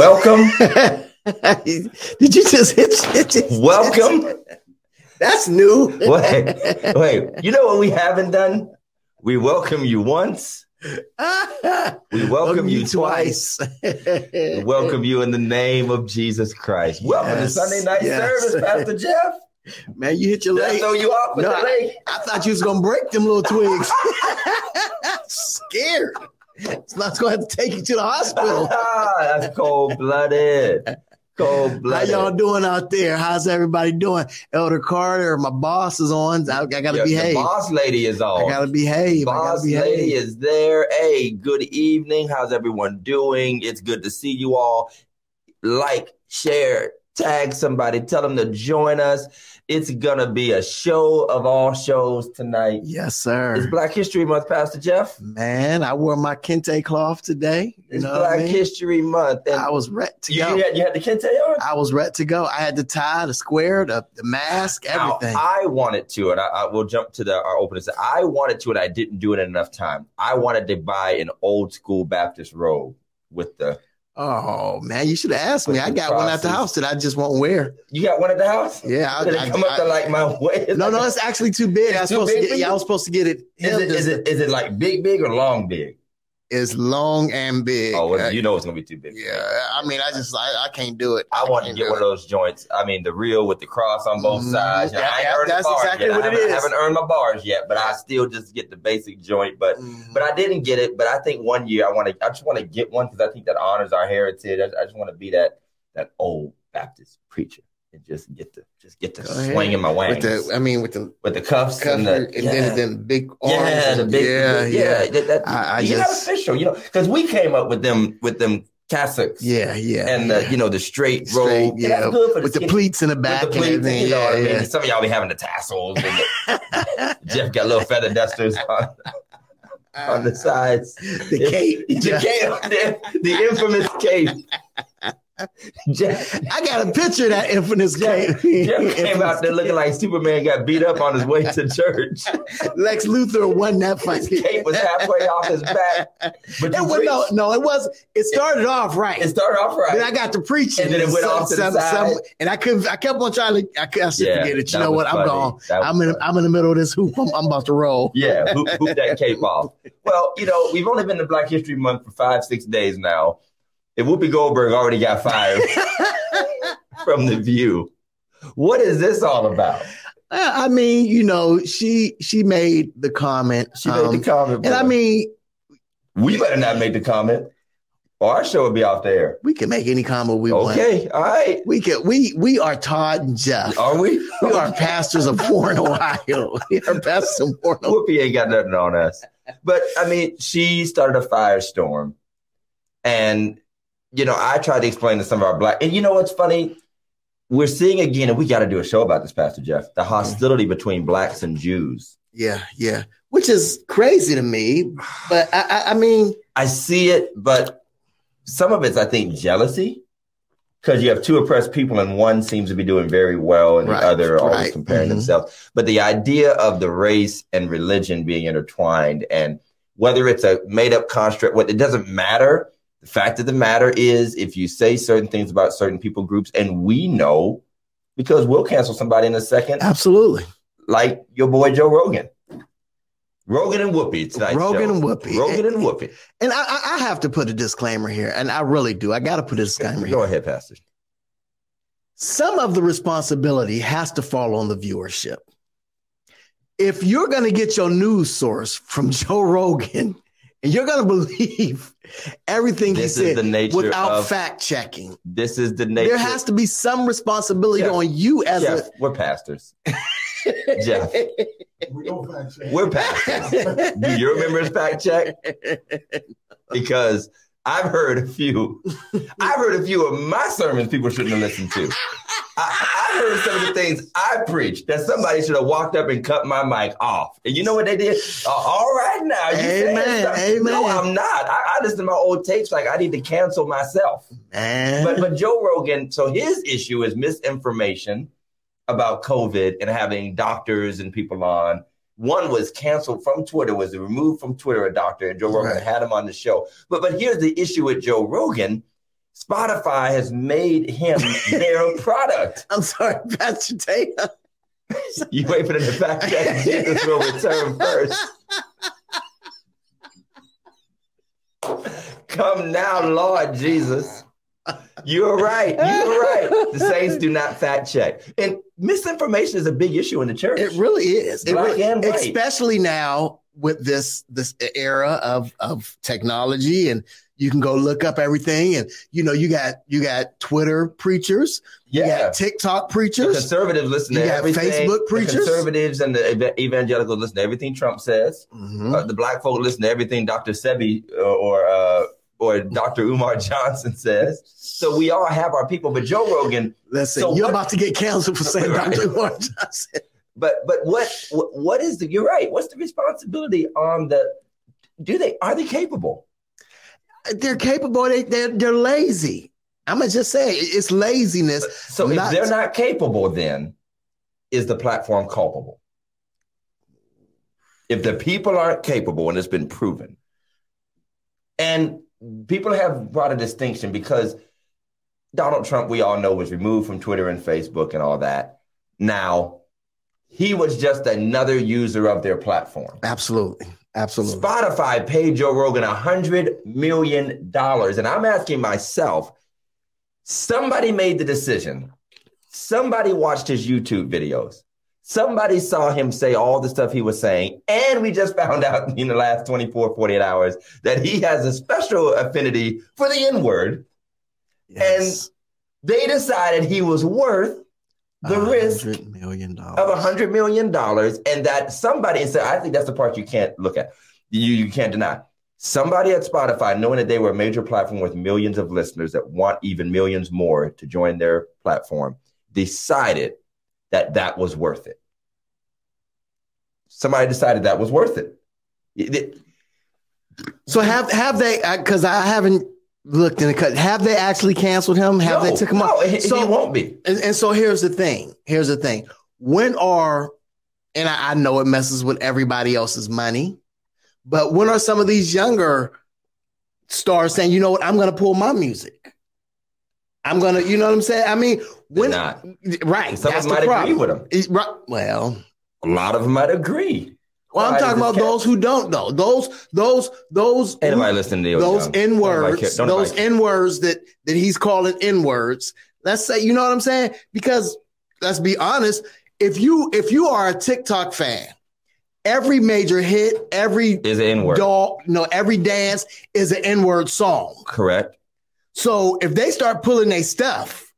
Welcome. Did you just hit? hit, Welcome. That's new. Wait, wait. You know what we haven't done? We welcome you once. We welcome you twice. We welcome you in the name of Jesus Christ. Welcome to Sunday night yes. service, Pastor Jeff. Man, you hit your Did I leg. throw you off with No, the leg? I thought you was gonna break them little twigs. Scared. It's not have to take you to the hospital. Ah, that's cold blooded. Cold blooded. How y'all doing out there? How's everybody doing? Elder Carter, my boss is on. I, I gotta The behave. boss lady is on. I gotta behave. Boss gotta behave. lady is there. Hey, good evening. How's everyone doing? It's good to see you all. Like, share, tag somebody, tell them to join us. It's gonna be a show of all shows tonight. yes, sir. It's Black History Month, Pastor Jeff. Man, I wore my kente cloth today. You It's know Black what I mean? History Month, and I was ready to you, go. you had, you had the kente on. I was ready to go. I had the tie, the square, the, the mask, Now, everything. I wanted to, and I, I will jump to the our opening. I wanted to, and I didn't do it in enough time. I wanted to buy an old school Baptist robe with the. Oh man, you should have asked me. I got one at the house that I just won't wear. You got one at the house? Yeah, I, Did it I- come up to like my waist? no, no, it's actually too big. I was supposed to get. Yeah, I was supposed to get it. Is it, is it is it like big, big or long, big? It's long and big. Oh, well, you know it's gonna be too big. yeah. I mean, I just I, I can't do it. I want to get one of those joints. I mean, the real with the cross on both Mhm. sides. You know, Yeah, I ain't yeah, earned the that's exactly yet. what it is. I it haven't, earned my bars yet, but I still just get the basic joint. But Mhm. but I didn't get it. But I think one year I want to. I just want to get one because I think that honors our heritage. I, I just want to be that that old Baptist preacher and just get to just get to Go swing in my with the, I mean, with the with the cuffs cuff and and, the then then big arms. yeah, the big, yeah, yeah, That, that, I- I you're just- not official, you know, because we came up with them with them cassocks yeah, yeah. and the yeah. you know the straight, Straight, robe. yeah, for with the pleats in the back the and pleats, everything. you know Yeah, I mean? yeah. Some of y'all be having the tassels. And the, Jeff got little feather dusters on, on the sides. the cape. The, cape, the, the infamous cape. Jeff, I got a picture of that infamous Jeff, cape. Jeff came out there looking like Superman got beat up on his way to church. Lex Luthor won that fight. His cape was halfway off his back. But It was, no, no, it was. It started off right. It started off right. Then I got to preaching, And then it went off to the side. and I couldn't. I kept on trying to. I, I should Yeah, forget it. You know what? I'm funny. gone. I'm in. funny. I'm in the middle of this hoop. I'm, I'm about to roll. Yeah, hoop, hoop that cape off. Well, you know, we've only been in Black History Month for five, six days now. And Whoopi Goldberg already got fired from The View. What is this all about? I mean, you know, she she made the comment. She made um, the comment. and I mean, we better not make the comment, or our show will be off the air. we can make any comment we want. Okay, all right. We can. We we are Todd and Jeff. Are we? We are pastors of Warren, Ohio. We are pastors of Warren. Whoopi ain't got nothing on us. But I mean, she started a firestorm. And, you know, I tried to explain to some of our black, and you know what's funny? We're seeing again, and we got to do a show about this, Pastor Jeff, the hostility between blacks and Jews. Yeah, yeah. Which is crazy to me, but I, I, I mean, I see it, but some of it's, I think, jealousy. Because you have two oppressed people, and one seems to be doing very well, and Right, the other always right. comparing Mhm. themselves. But the idea of the race and religion being intertwined, and whether it's a made up construct, what it doesn't matter. The fact of the matter is, if you say certain things about certain people groups, and we know because we'll cancel somebody in a second, absolutely. like your boy Joe Rogan. Rogan and Whoopi tonight. Rogan and Whoopi. Rogan and Whoopi. And I, I I have to put a disclaimer here, and I really do. I got to put a disclaimer Go ahead, Pastor. Some of the responsibility has to fall on the viewership. If you're going to get your news source from Joe Rogan, and you're going to believe everything This he is said the nature without of fact checking, this is the nature. there has to be some responsibility Jeff, on you as Jeff, we're pastors. Jeff. We don't fact check. we're pastors. Do you remember his fact check? Because I've heard a few. I've heard a few of my sermons people shouldn't have listened to. I, I heard some of the things I preached that somebody should have walked up and cut my mic off. And you know what they did? Uh, all right, now you saying Amen. No. I'm not. I, I listen to my old tapes like I need to cancel myself. Man. But but Joe Rogan, so his issue is misinformation about COVID and having doctors and people on. One was canceled from Twitter, was removed from Twitter, a doctor, and Joe Rogan Right. had him on the show. But but here's the issue with Joe Rogan. Spotify has made him their product. I'm sorry, Pastor Taylor. You wait for the fact check. Jesus will return first. Come now, Lord Jesus. You're right. You're right. The saints do not fact check. And misinformation is a big issue in the church. It really is. It really- especially now with this this era of of technology and you can go look up everything and you know you got you got Twitter preachers, you yeah. got TikTok The preachers. conservatives listen You got. Facebook The preachers? conservatives and the ev- evangelicals listen to everything Trump says. Mhm. Uh, the black folk listen to everything Dr. Sebi uh, or uh, or Dr. Umar Johnson says. So we all have our people. But Joe Rogan, Listen, so you're what- about to get canceled for saying Right. Dr. Umar Johnson. but but what what, is the? You're right. What's the responsibility on the? Do they are they capable? They're capable. They they're, they're lazy. I'm gonna just say it. it's laziness. So Not- if they're not capable, then is the platform culpable? If the people aren't capable, and it's been proven, and people have brought a distinction because Donald Trump, we all know, was removed from Twitter and Facebook and all that. Now, he was just another user of their platform. Absolutely, absolutely. Spotify paid Joe Rogan a hundred million dollars, and I'm asking myself: somebody made the decision. Somebody watched his YouTube videos. Somebody saw him say all the stuff he was saying, and we just found out in the last 24, 48 hours that he has a special affinity for the N word. Yes. They decided he was worth the risk $100 million of a hundred million dollars, and that somebody and said, I think that's the part you can't look at, you you can't deny. Somebody at Spotify, knowing that they were a major platform with millions of listeners that want even millions more to join their platform, decided that that was worth it. Somebody decided that was worth it. It- it- So have have they? Because I haven't looked in the cut. Have they actually canceled him? Have they no, took him no, off? It, So- it won't be. And, and so here's the thing. Here's the thing. When are, and I, I know it messes with everybody else's money, but when are some of these younger stars saying, you know what, I'm going to pull my music? I'm going to, you know what I'm saying? I mean, when, They're not. right. Some that's the might agree with. It's right. Well, A lot of them might agree. well, I'm talking about those who don't though. Those, those, those, Ain't nobody listening to those N words, those. N words that that he's calling N words. Let's say, you know what I'm saying? Because let's be honest, if you if you are a TikTok fan, every major hit, every is an N word. dog, no, every dance is an N word song. Correct. So if they start pulling their stuff,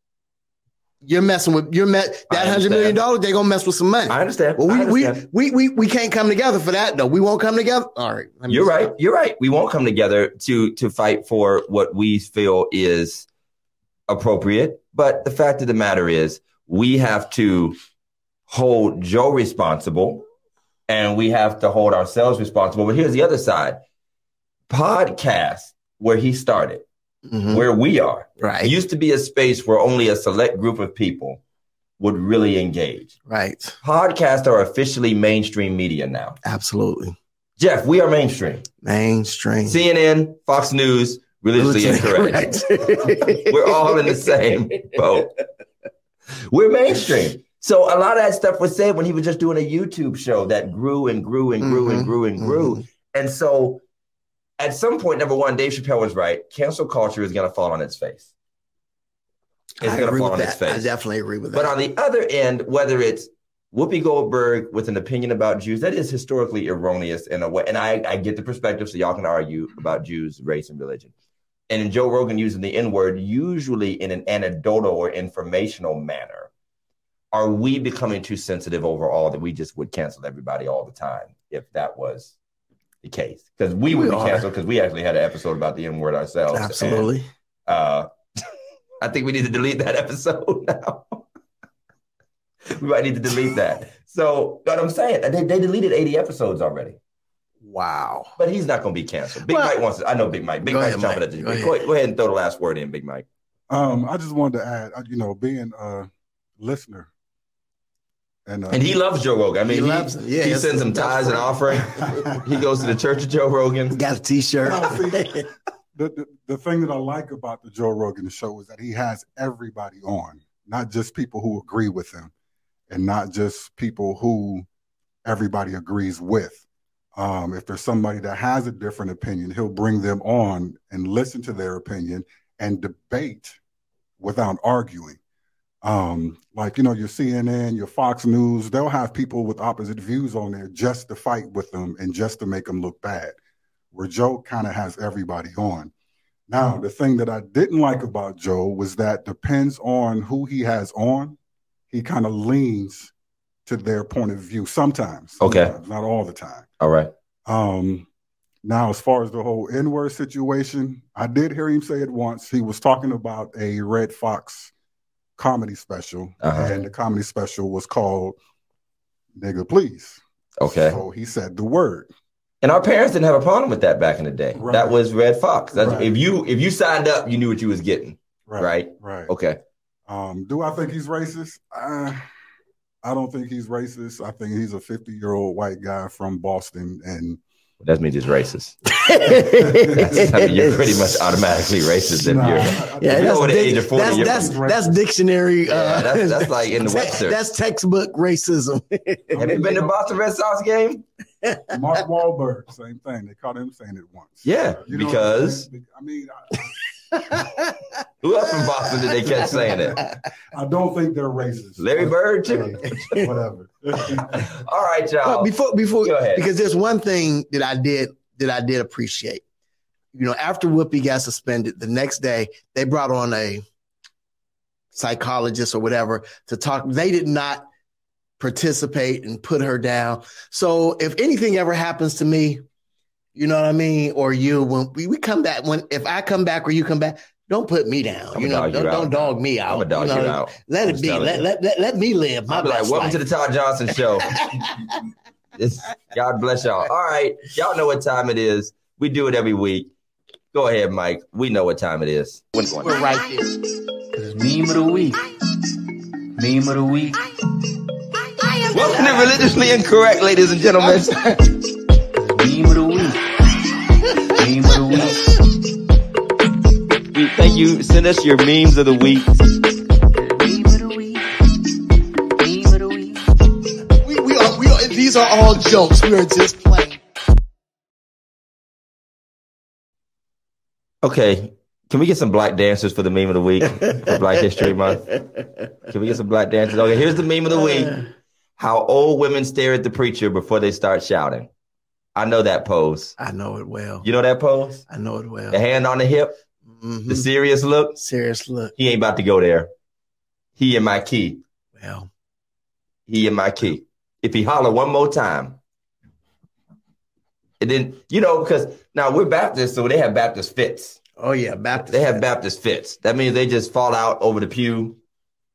you're messing with you're met that hundred million dollars. They're gonna mess with some money. I understand. well, we, we, understand. we we we can't come together for that though. We won't come together. All right, You're stop. right. You're right. We won't come together to to fight for what we feel is appropriate. But the fact of the matter is, we have to hold Joe responsible, and we have to hold ourselves responsible. But here's the other side: podcast, where he started, Mhm. where we are, Right, it used to be a space where only a select group of people would really engage. right, Podcasts are officially mainstream media now. absolutely. Jeff, we are mainstream. Mainstream. CNN, Fox News, religiously incorrect. We're all in the same boat. We're mainstream. So a lot of that stuff was said when he was just doing a YouTube show that grew and grew and grew and Mhm. grew and grew. And so at some point, number one, Dave Chappelle was right. Cancel culture is going to fall on its face. It's I going to fall on its that. I definitely agree with that. But on the other end, whether it's Whoopi Goldberg with an opinion about Jews, that is historically erroneous in a way. And I, I get the perspective, so y'all can argue about Jews, race, and religion. And in Joe Rogan using the N word, usually in an anecdotal or informational manner, are we becoming too sensitive overall that we just would cancel everybody all the time if that was the case? Because we would be are. canceled because we actually had an episode about the N word ourselves. And, Absolutely. uh, I think we need to delete that episode now. we might need to delete that. So, what I'm saying, they, they deleted 80 episodes already, Wow. but he's not going to be canceled. Big Well- Mike wants to, I know Big Mike. Big Go Mike's ahead, jumping Mike. at the Go go ahead. ahead. go ahead and throw the last word in, Big Mike. Um, I just wanted to add, uh, you know, being a listener, and uh, And he loves Joe Rogan. I mean, He he, loves him. Yeah, he sends him that's tithes and right. offering. he goes to the church of Joe Rogan. Got a t-shirt. No, see, the, the the thing that I like about the Joe Rogan show is that he has everybody on, not just people who agree with him, and not just people who everybody agrees with. Um, if there's somebody that has a different opinion, he'll bring them on and listen to their opinion and debate without arguing. Um, like you know, your CNN, your Fox News, they'll have people with opposite views on there just to fight with them and just to make them look bad. Where Joe kind of has everybody on. Now, the thing that I didn't like about Joe was that depends on who he has on, he kind of leans to their point of view sometimes. Okay. sometimes, not all the time. All right. Um, now, as far as the whole N word situation, I did hear him say it once. He was talking about a Redd Foxx comedy special, Uh-huh. and the comedy special was called Nigga Please. Okay. So he said the word. And our parents didn't have a problem with that back in the day. Right. That was Redd Foxx. That's, Right. If you if you signed up, you knew what you was getting. Right. Right. Okay. Um, do I think he's racist? Uh, I don't think he's racist. I think he's a 50 year old white guy from Boston. And That means he's racist. I mean, you're pretty much automatically racist if Nah, you're. I- I- Yeah, You know, that's, over the dic- age of 40, that's, you're that's, that's dictionary. Uh, Yeah, that's- that's like in the te- Webster. That's textbook racism. Have you been to Boston Red Sox game? Mark Wahlberg, same thing. They caught him saying it once. Yeah, You know what I'm because? I mean, who else from Boston did they catch saying it? I, I don't think they're racist. Larry Bird too. Uh, whatever. All right, y'all. before before Go ahead. because there's one thing that I did that I did appreciate. You know, after Whoopi got suspended, the next day they brought on a psychologist or whatever to talk. They did not participate and put her down. So if anything ever happens to me, you know what I mean, or you when we, we come back when if I come back or you come back, don't put me down. I'ma you know, don't, out. don't dog me out. I'm gonna dog you, know, out. Let I'm it be. Let, let, let, let me live my I'll be like, welcome life. to the Todd Johnson show. God bless y'all. All right, y'all know what time it is. We do it every week. Go ahead, Mike. We know what time it is. We're on? right there. Cause meme of the week. Meme of the week. Welcome to Religiously Incorrect, ladies and gentlemen. Meme of the week. Meme of the week. We thank you. Send us your memes of the week. Meme of the week. Meme of the week. We, we are, we are, these are all jokes. We are just playing. Okay, can we get some black dancers for the meme of the week for Black History Month? Can we get some black dancers? Okay, here's the meme of the week. How old women stare at the preacher before they start shouting. I know that pose. I know it well. You know that pose? I know it well. The hand on the hip, Mhm. the serious look. Serious look. He ain't about to go there. He and my key. Well, He and my key. If he holler one more time, and then you know because now we're Baptists, so they have Baptist fits. oh yeah, Baptist. They have Baptist fits. That means they just fall out over the pew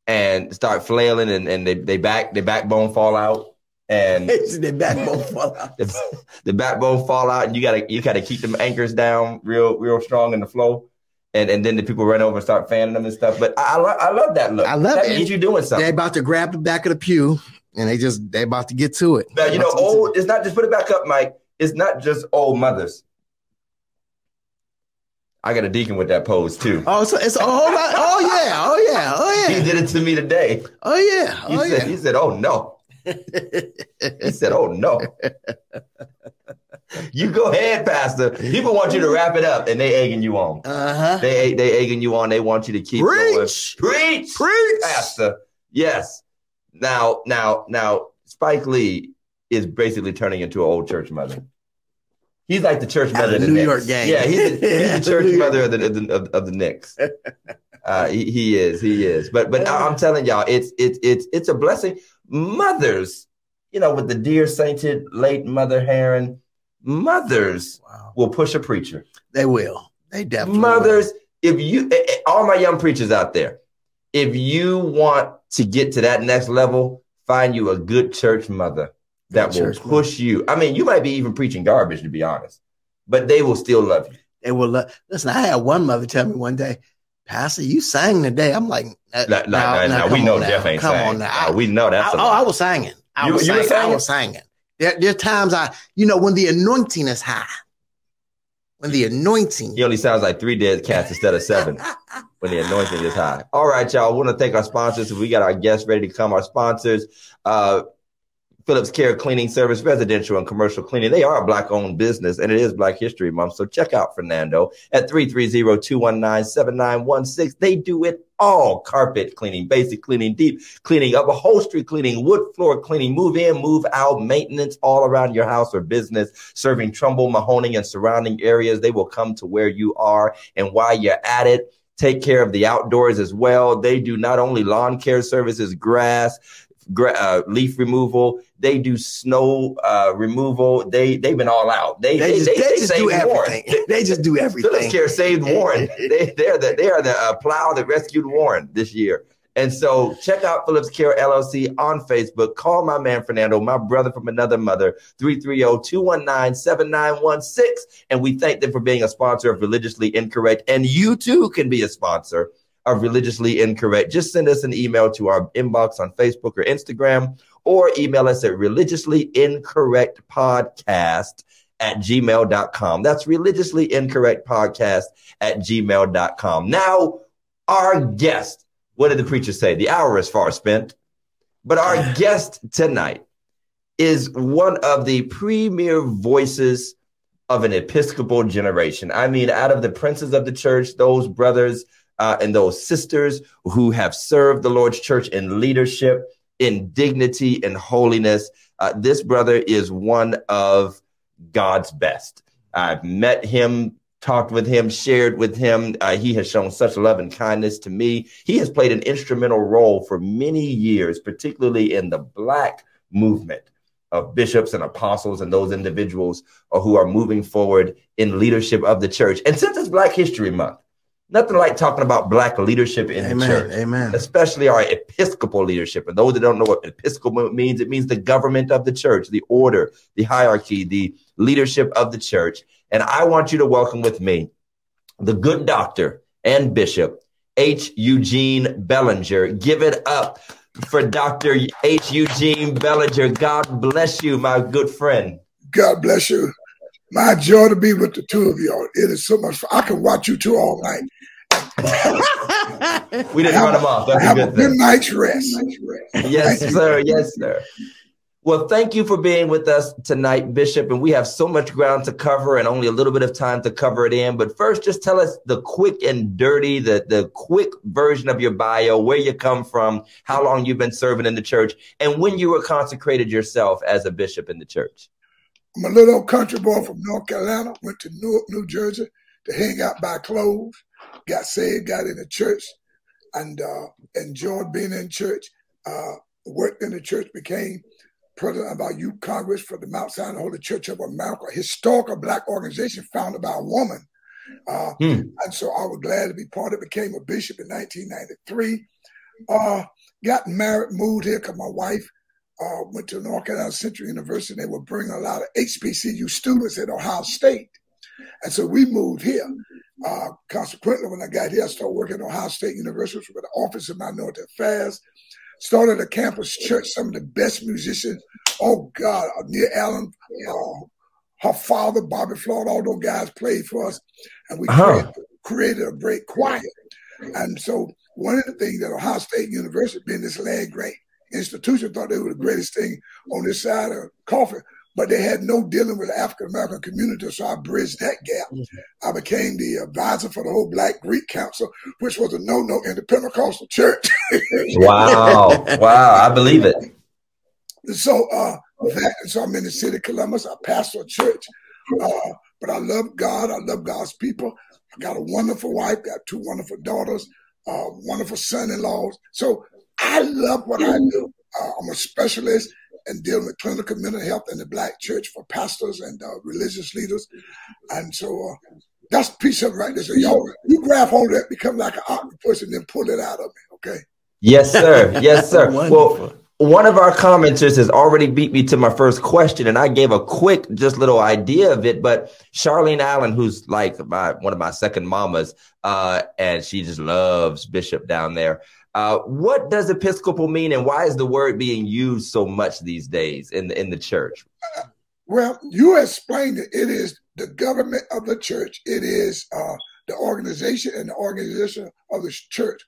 and start flailing, and, and they they back their backbone fall out, and the backbone fall out. the, the backbone fall out, and you gotta you gotta keep them anchors down real real strong in the flow. And, and then the people run over and start fanning them and stuff. But I, I, lo- I love that look. I love that it. means you're doing They something. about to grab the back of the pew, and they just they about to get to it. Now, you know, about to get to old, it's not just put it back up, Mike. It's not just old mothers. I got a deacon with that pose too. Oh, so it's a whole lot. Oh yeah, oh yeah, oh yeah. He did it to me today. oh yeah, He oh said, yeah. he said, oh no. He said, oh no. you go ahead, Pastor. People want you to wrap it up and they egging you on. Uh huh. They they egging you on. They want you to keep going. Preach, Preach. preach. Pastor. Yes. Now, now, now, Spike Lee is basically turning into an old church mother. He's like the church mother of the New Knicks. York gang. Yeah, he's the, he's the church mother of the of the, of, of the Knicks. Uh, he, he is, he is. But but I'm telling y'all, it's it's it's it's a blessing. Mothers, you know, with the dear sainted late mother Heron, mothers Wow. will push a preacher. They will. They definitely. Mothers, if you, eh, eh, all my young preachers out there, if you want to get to that next level, find you a good church mother that Good will push you. I mean, you might be even preaching garbage, to be honest, but they will still love you. They will. love. Listen, I had one mother tell me one day, Pastor, you sang today. I'm like, Like, like, now- now, now, now, we know. Jeff ain't Come on now. We know that's. Oh. I was singing. I You- was singing. I was singing. There, there are times I, you know, when the anointing is high, when the anointing. He only sounds like three dead cats instead of seven when the anointing is high. All right, y'all. I want to thank our sponsors. We got our guests ready to come. Our sponsors, uh, Phillips Care Cleaning Service, residential and commercial cleaning. They are a black owned business and it is Black History Month. So check out Fernando at 330-219-7916. They do it all carpet cleaning, basic cleaning, deep cleaning, upholstery cleaning, wood floor cleaning, move in, move out, maintenance all around your house or business, serving Trumbull, Mahoning, and surrounding areas. They will come to where you are. And while you're at it, take care of the outdoors as well. They do not only lawn care services, grass, gra- uh, leaf removal. They do snow uh, removal. They they've been all out. They They, just, they, just do Warren. everything. They just do everything. Phillips. Care saved Warren. They, they're the they are the uh, plow that rescued Warren this year. And so check out Phillips Care LLC on Facebook. Call my man Fernando, my brother from another mother, oh, 330-219-7916. And we thank them for being a sponsor of Religiously Incorrect. And you too can be a sponsor of Religiously Incorrect. Just send us an email to our inbox on Facebook or Instagram, or email us at religiously incorrect podcast at gmail.com. That's religiously incorrect podcast at gmail.com. Now, our guest, what did the preacher say? The hour is far spent, but our guest tonight is one of the premier voices of an Episcopal generation. I mean, out of the princes of the church, those brothers uh, and those sisters who have served the Lord's church in leadership, in dignity, and holiness, uh, this brother is one of God's best. I've met him, talked with him, shared with him. Uh, he has shown such love and kindness to me. He has played an instrumental role for many years, particularly in the Black movement of bishops and apostles and those individuals who are moving forward in leadership of the church. And since it's Black History Month, nothing like talking about Black leadership in the Amen. church Amen. especially our episcopal leadership. And those that don't know what episcopal means, it means the government of the church, the order, the hierarchy, the leadership of the church. And I want you to welcome with me the good doctor and bishop, H. Eugene Bellinger. Give it up for Dr. H. Eugene Bellinger. God bless you, my good friend. God bless you. My joy to be with the two of y'all. It is so much fun. I can watch you two all night. We didn't run him off. That's a Have a good good thing. night's rest. Yes, sir. Yes, sir. Well, thank you for being with us tonight, Bishop. And we have so much ground to cover and only a little bit of time to cover it in. But first, just tell us the quick and dirty, the, the quick version of your bio, where you come from, how long you've been serving in the church, and when you were consecrated yourself as a bishop in the church. I'm a little old country boy from North Carolina. Went to Newark, New Jersey to hang out by clothes. Got saved, got in the church, and uh, enjoyed being in church. Uh, worked in the church, became president of our youth congress for the Mount Sinai Holy Church of America, a historical black organization founded by a woman. Uh, Hmm. And so I was glad to be part of it. Became a bishop in 1993. Uh, got married, moved here because my wife uh, went to North Carolina Central University. They were bringing a lot of HBCU students at Ohio State. And so we moved here. Uh, consequently, when I got here, I started working at Ohio State University with the Office of Minority Affairs. Started a campus church, some of the best musicians. Oh, God, uh, Neil Allen, uh, her father, Bobby Floyd, all those guys played for us. And we Uh-huh. created, created a great choir. And so one of the things that Ohio State University, being this land grant institution, thought they were the greatest thing on this side of coffee, but they had no dealing with the African American community, so I bridged that gap. I became the advisor for the whole Black Greek Council, which was a no-no in the Pentecostal church. Wow. wow. I believe it. so uh that so I'm in the city of Columbus. I pastor a church. Uh, but I love God. I love God's people. I got a wonderful wife, got two wonderful daughters, uh, wonderful son-in-laws. So I love what I do. Uh, I'm a specialist in dealing with clinical mental health in the black church for pastors and uh, religious leaders. And so uh, that's a piece of right there. So y'all, you grab hold of that, become like an octopus, and then pull it out of me. Okay. Yes, sir. Yes, sir. well, one of our commenters has already beat me to my first question, and I gave a quick, just little idea of it. But Charlene Allen, who's like my one of my second mamas, uh, and she just loves Bishop down there. Uh, what does Episcopal mean, and why is the word being used so much these days in the in the church? Well, you explained it. It is the government of the church. It is uh, the organization and the organization of the church.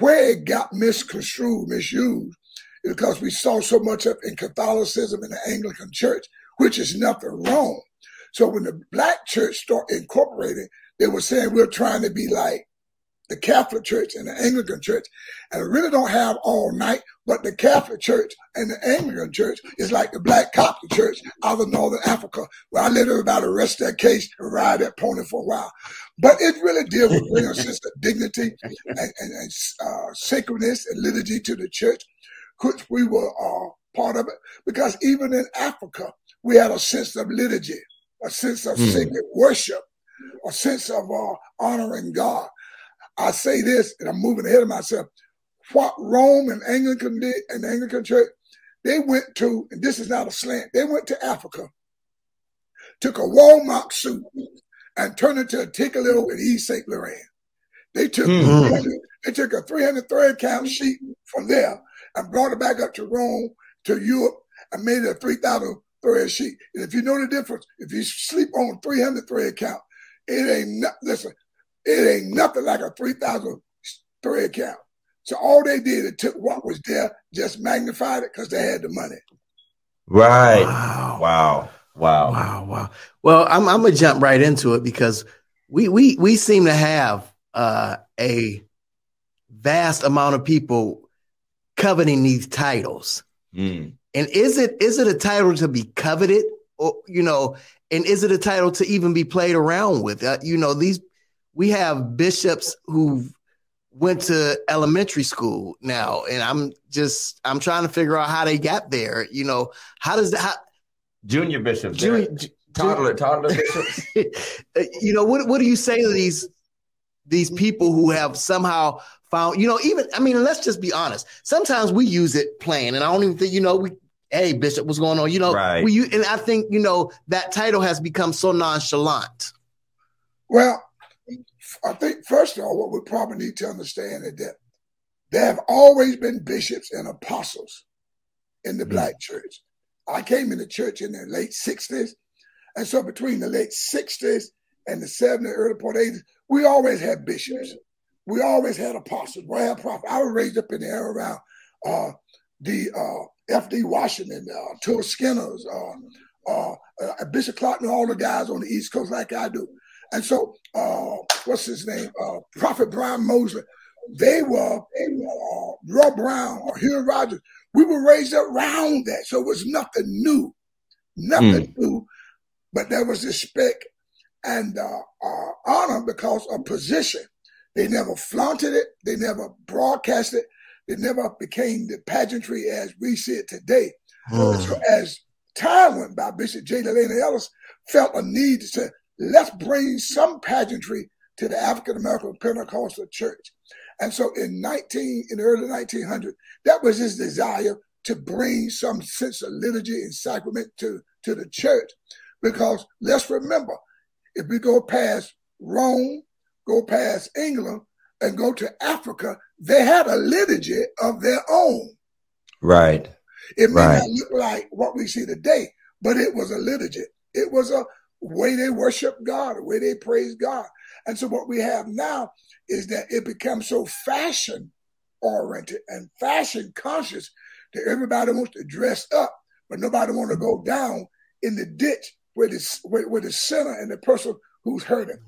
Where it got misconstrued, misused, is because we saw so much of in Catholicism and the Anglican Church, which is nothing wrong. So when the black church started incorporating, they were saying we're trying to be like the Catholic Church and the Anglican Church, and really don't have all night. But the Catholic Church and the Anglican Church is like the Black Coptic Church out of Northern Africa, where I let everybody rest their case and ride that pony for a while. But it really deals with bringing a sense of dignity and, and, and uh, sacredness and liturgy to the church, which we were uh, part of it. Because even in Africa, we had a sense of liturgy, a sense of Mm. sacred worship, a sense of uh, honoring God. I say this, and I'm moving ahead of myself. What Rome and Anglican did, and the Anglican Church, they went to, and this is not a slant, they went to Africa, took a Walmart suit, and turned it to a Ticklio and Yves Saint Laurent. They took Hmm. they took a 300 thread count sheet from there and brought it back up to Rome, to Europe, and made it a 3,000 thread sheet. And if you know the difference, if you sleep on 300 thread count, it ain't no, listen, it ain't nothing like a 3,000 thread count. So all they did, it took what was there, just magnified it because they had the money. Right. Wow. Wow. Wow. Wow, wow. Well, I'm I'm gonna jump right into it because we we we seem to have uh, a vast amount of people coveting these titles. Mm. And is it is it a title to be coveted, or you know, and is it a title to even be played around with? Uh, you know, these we have bishops who went to elementary school now, and I'm just I'm trying to figure out how they got there. You know, how does that? How, Junior bishops. Junior, Junior, toddler, toddler bishops. Uh, you know what what do you say to these these people who have somehow found you know even i mean let's just be honest sometimes we use it plain and i don't even think you know we hey bishop what's going on you know Right. we u- and i think you know that title has become so nonchalant Well, I think first of all, what we probably need to understand is that there have always been bishops and apostles in the Mm. black church. I came into church in the late 60s. And so between the late 60s and the 70s, early part 80s, we always had bishops. We always had apostles. We had prophets. I was raised up in the era around uh, the uh, F.D. Washington, uh, Tua Skinners, uh, uh, uh, Bishop Clark, and all the guys on the East Coast like I do. And so, uh, what's his name? Uh, Prophet Brian Mosley. They were, they were uh, Rob Brown or Hugh Rogers. We were raised around that. So it was nothing new. Nothing new. But there was respect and uh, uh, honor because of position. They never flaunted it. They never broadcast it. They never became the pageantry as we see it today. So as time went by, Bishop J. Delano Ellis felt a need to say, let's bring some pageantry to the African American Pentecostal church. And so in 19, in the early 1900s, that was his desire to bring some sense of liturgy and sacrament to, to the church. Because let's remember, if we go past Rome, go past England, and go to Africa, they had a liturgy of their own. Right. It may Right. not look like what we see today, but it was a liturgy. It was a way they worship God, a way they praise God. And so what we have now is that it becomes so fashion oriented and fashion conscious that everybody wants to dress up, but nobody want to go down in the ditch where the, where, where the sinner and the person who's hurting.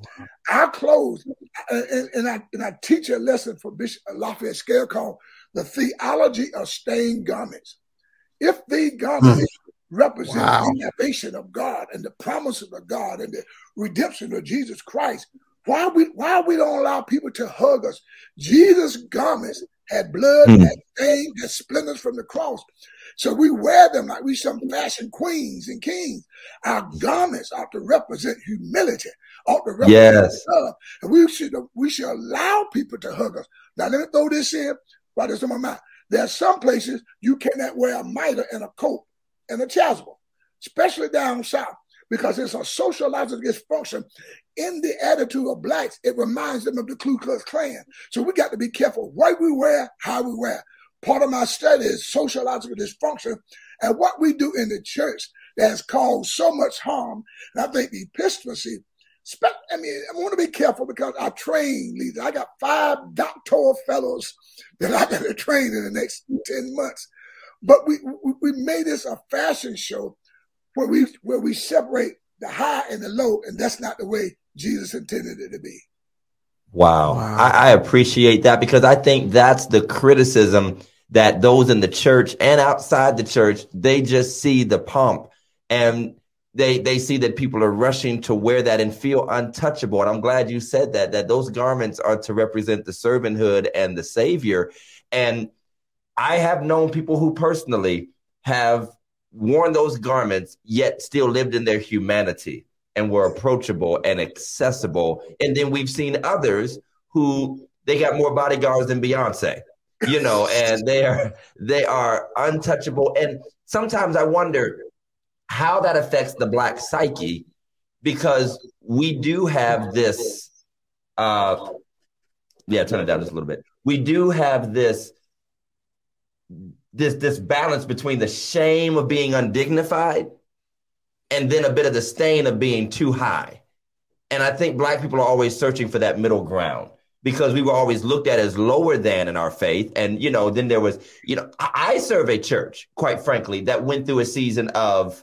Our clothes, and, and- I, and I teach a lesson for Bishop Lafayette Scales called the theology of stained garments. If the garment garments represent Wow. the innovation of God and the promises of God and the redemption of Jesus Christ, why we why we don't allow people to hug us? Jesus' garments had blood, Hmm. had stains, had splinters from the cross. So we wear them like we some fashion queens and kings. Our garments ought to represent humility, ought to represent Yes. love. And we should we should allow people to hug us. Now let me throw this in while this my mind. There are some places you cannot wear a mitre and a coat and the chasuble, especially down south, because it's a sociological dysfunction in the attitude of blacks. It reminds them of the Ku Klux Klan. So we got to be careful what we wear, how we wear. Part of my study is sociological dysfunction and what we do in the church that has caused so much harm. And I think the I mean, I want to be careful because I train leaders. I got five doctoral fellows that I got to train in the next 10 months. But we, we, we made this a fashion show where we, where we separate the high and the low, and that's not the way Jesus intended it to be. Wow. Wow. I, I appreciate that because I think that's the criticism that those in the church and outside the church, they just see the pomp and they they see that people are rushing to wear that and feel untouchable. And I'm glad you said that, that those garments are to represent the servanthood and the savior. And I have known people who personally have worn those garments, yet still lived in their humanity and were approachable and accessible. And then we've seen others who they got more bodyguards than Beyonce, you know, and they are they are untouchable. And sometimes I wonder how that affects the black psyche because we do have this uh yeah, turn it down just a little bit. We do have this this this balance between the shame of being undignified and then a bit of the stain of being too high. And I think black people are always searching for that middle ground because we were always looked at as lower than in our faith. And, you know, then there was, you know, I, serve a church, quite frankly, that went through a season of,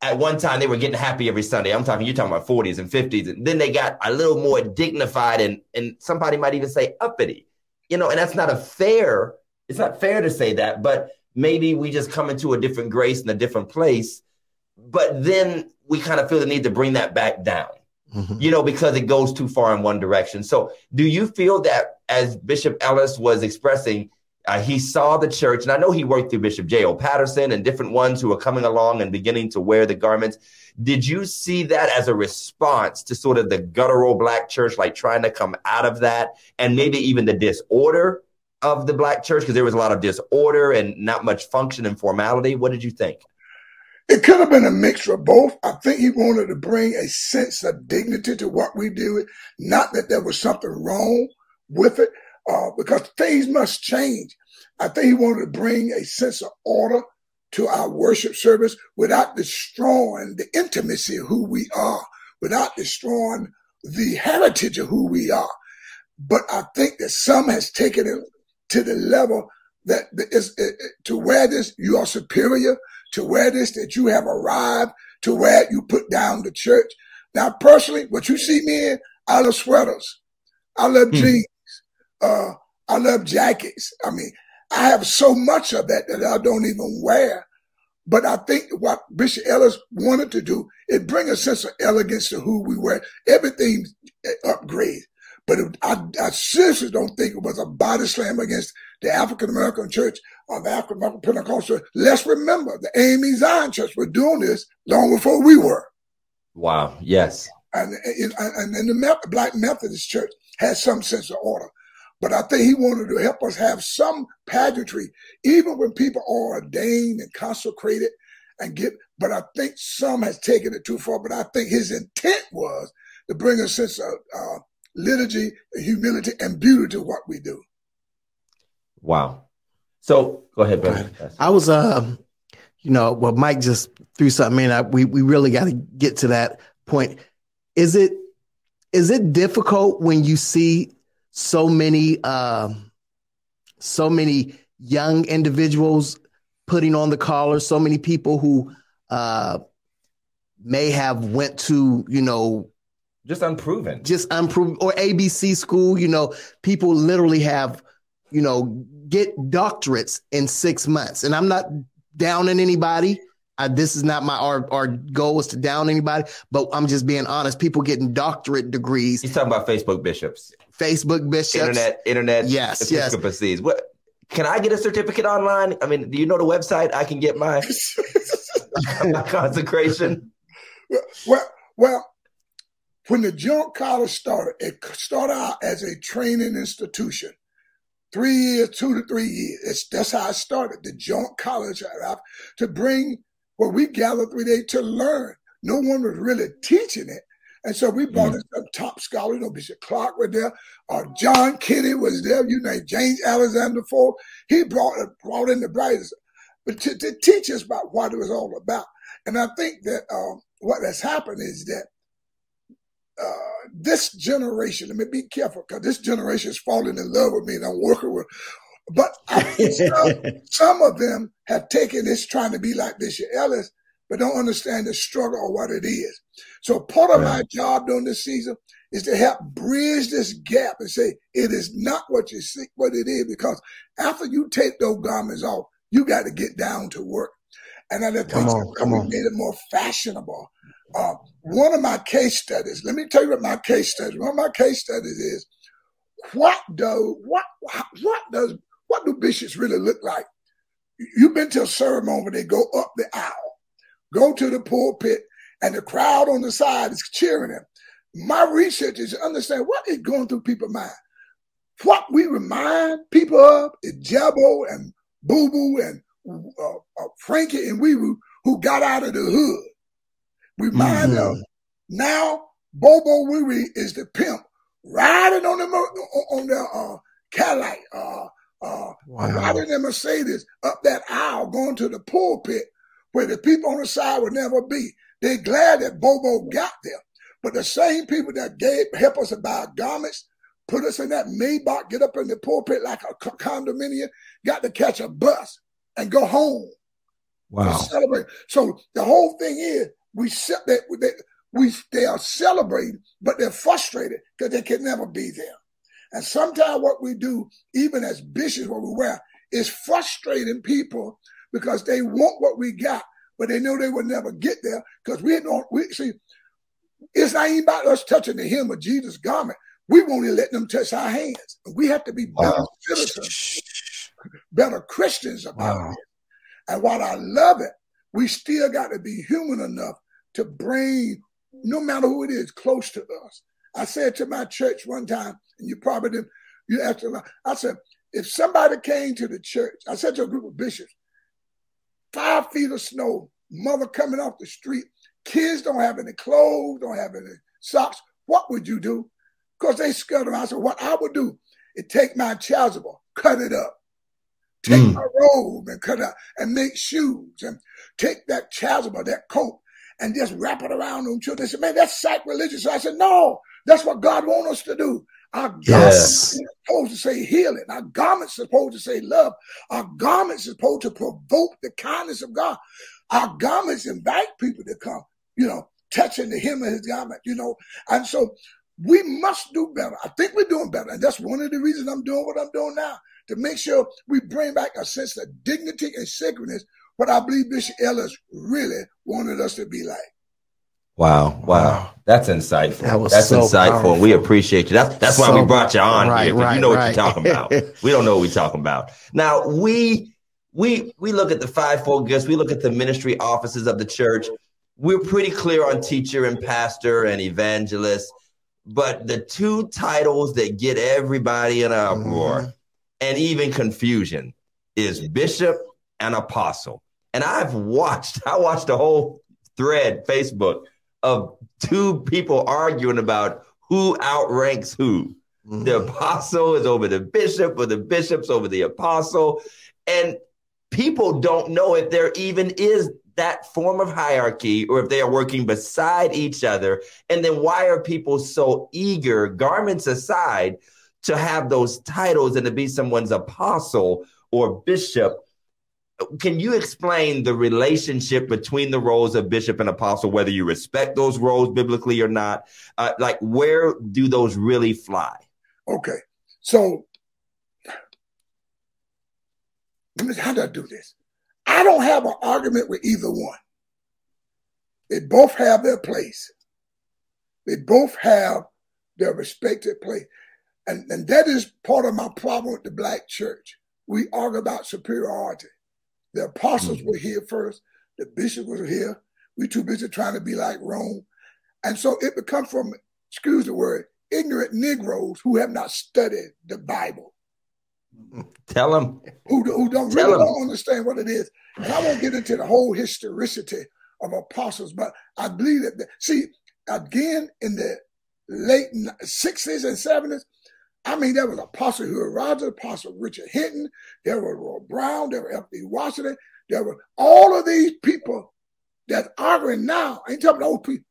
at one time they were getting happy every Sunday. I'm talking, you're talking about 40s and 50s. And then they got a little more dignified and, and somebody might even say uppity, you know, and that's not a fair, it's not fair to say that, but maybe we just come into a different grace and a different place but then we kind of feel the need to bring that back down, Mhm. you know, because it goes too far in one direction. So, do you feel that as Bishop Ellis was expressing, uh, he saw the church, and I know he worked through Bishop J.O. Patterson and different ones who are coming along and beginning to wear the garments. Did you see that as a response to sort of the guttural black church, like trying to come out of that, and maybe even the disorder of the black church? Because there was a lot of disorder and not much function and formality. What did you think? It could have been a mixture of both. I think he wanted to bring a sense of dignity to what we do. Not that there was something wrong with it, uh, because things must change. I think he wanted to bring a sense of order to our worship service without destroying the intimacy of who we are, without destroying the heritage of who we are. But I think that some has taken it to the level that is to wear this, you are superior, to wear this, that you have arrived, to wear it, you put down the church. Now, personally, what you see me in, I love sweaters. I love Hmm. jeans. Uh, I love jackets. I mean, I have so much of that that I don't even wear. But I think what Bishop Ellis wanted to do is bring a sense of elegance to who we were. Everything upgrade. But it- I, I seriously don't think it was a body slam against the African American church of African American Pentecostal. Let's remember the AME Zion Church were doing this long before we were. Wow. Yes. And, and, and, and the Black Methodist Church has some sense of order. But I think he wanted to help us have some pageantry, even when people are ordained and consecrated and get. But I think some has taken it too far. But I think his intent was to bring a sense of uh, liturgy, humility, and beauty to what we do. Wow. So go ahead, brother. I was, um, you know, well, Mike just threw something in. I, we we really got to get to that point. Is it is it difficult when you see so many um, so many young individuals putting on the collar? So many people who uh, may have went to you know Just unproven. just unproven or ABC school. You know, people literally have, you know, get doctorates in six months. And I'm not downing anybody. I, this is not my our our goal is to down anybody, but I'm just being honest. People getting doctorate degrees, He's talking about Facebook bishops, Facebook bishops. internet, internet, Yes, yes. episcopacies. What? Can I get a certificate online? I mean, do you know the website? I can get my, my consecration. Well, well, when the Joint College started, it started out as a training institution. Three years, two to three years. It's, that's how it started. The Joint College to bring where we gathered days to learn. No one was really teaching it. And so we brought in some top scholars. You know, Bishop Clark was there. Uh, John Kenny was there. You know, James Alexander Ford. He brought brought in the brightest. but to, to teach us about what it was all about. And I think that um, what has happened is that uh, this generation, let me be careful because this generation is falling in love with me and I'm working with. But I some, some of them have taken this trying to be like Bishop Ellis, but don't understand the struggle or what it is. So part of my job during this season is to help bridge this gap and say it is not what you see, what it is, because after you take those garments off, you got to get down to work. And I think Come on, come we on. made it more fashionable. Uh, one of my case studies, let me tell you what my case studies, one of my case studies is what do what what does what do bishops really look like? You've been to a ceremony where they go up the aisle, go to the pulpit, and the crowd on the side is cheering them. My research is to understand what is going through people's mind. What we remind people of is Jabbo and Boo Boo and uh, uh, Frankie and Weeru who got out of the hood. We remind Mhm. them now Bobo Weary is the pimp riding on the on the uh, Cadillac, uh, uh, Wow. riding the Mercedes up that aisle, going to the pulpit where the people on the side would never be. They're glad that Bobo got there. But the same people that gave help us to buy garments, put us in that Maybach, get up in the pulpit like a condominium, got to catch a bus and go home to celebrate. So the whole thing is we set that they, we they are celebrating, but they're frustrated because they can never be there. And sometimes what we do, even as bishops, what we wear, is frustrating people because they want what we got, but they know they will never get there because we don't. We see, it's not even about us touching the hem of Jesus' garment. We won't even let them touch our hands. We have to be better Wow. citizens, better Christians about Wow. it. And while I love it, we still got to be human enough to bring, no matter who it is, close to us. I said to my church one time, and you probably didn't, you asked a lot. I said, if somebody came to the church, I said to a group of bishops, five feet of snow, mother coming off the street, kids don't have any clothes, don't have any socks, what would you do? Because they scared around. I said, what I would do is take my chasuble, cut it up, take Mm. my robe and cut up, and make shoes, and take that chasm chasuble, that coat, and just wrap it around them children. They said, man, that's sacrilegious. I said, no, that's what God wants us to do. Our garments Yes. are supposed to say healing. Our garments are supposed to say love. Our garments are supposed to provoke the kindness of God. Our garments invite people to come, you know, touching the hem of his garment, you know. And so we must do better. I think we're doing better. And that's one of the reasons I'm doing what I'm doing now, to make sure we bring back a sense of dignity and sacredness, what I believe Bishop Ellis really wanted us to be like. Wow, wow, Wow. that's insightful. That was that's so insightful. We appreciate you. That's that's why So we brought you on right, here. 'cause right, you know what you're talking about. we don't know what we're talking about. Now we we we look at the fivefold gifts. We look at the ministry offices of the church. We're pretty clear on teacher and pastor and evangelist, but the two titles that get everybody in an uproar Mhm. And even confusion is bishop and apostle. And I've watched, I watched a whole thread, Facebook, of two people arguing about who outranks who. Mhm. The apostle is over the bishop, or the bishop's over the apostle. And people don't know if there even is that form of hierarchy or if they are working beside each other. And then why are people so eager, garments aside, to have those titles and to be someone's apostle or bishop? Can you explain the relationship between the roles of bishop and apostle, whether you respect those roles biblically or not? Uh, like, where do those really fly? Okay. So how do I do this? I don't have an argument with either one. They both have their place. They both have their respected place. And, and that is part of my problem with the black church. We argue about superiority. The apostles mm-hmm. were here first, the bishop was here. We're too busy trying to be like Rome. And so it becomes from, excuse the word, ignorant Negroes who have not studied the Bible, Tell them. who, who don't Tell really don't understand what it is. And I won't get into the whole historicity of apostles, but I believe that, the- see, again, in the late 60s and 70s, I mean, there was Apostle Hugh Rogers, Apostle Richard Hinton, there was Roy Brown, there was F.D. Washington, There were all of these people that arguing now. I ain't talking about old people.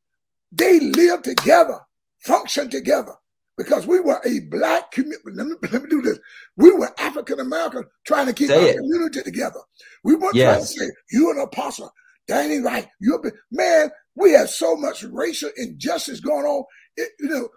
They live together, function together because we were a black community. Let me, let me do this. We were African American trying to keep Say our it. community together. We weren't Yes. trying to say, you an apostle. That ain't right. You're man, we have so much racial injustice going on. It, you know,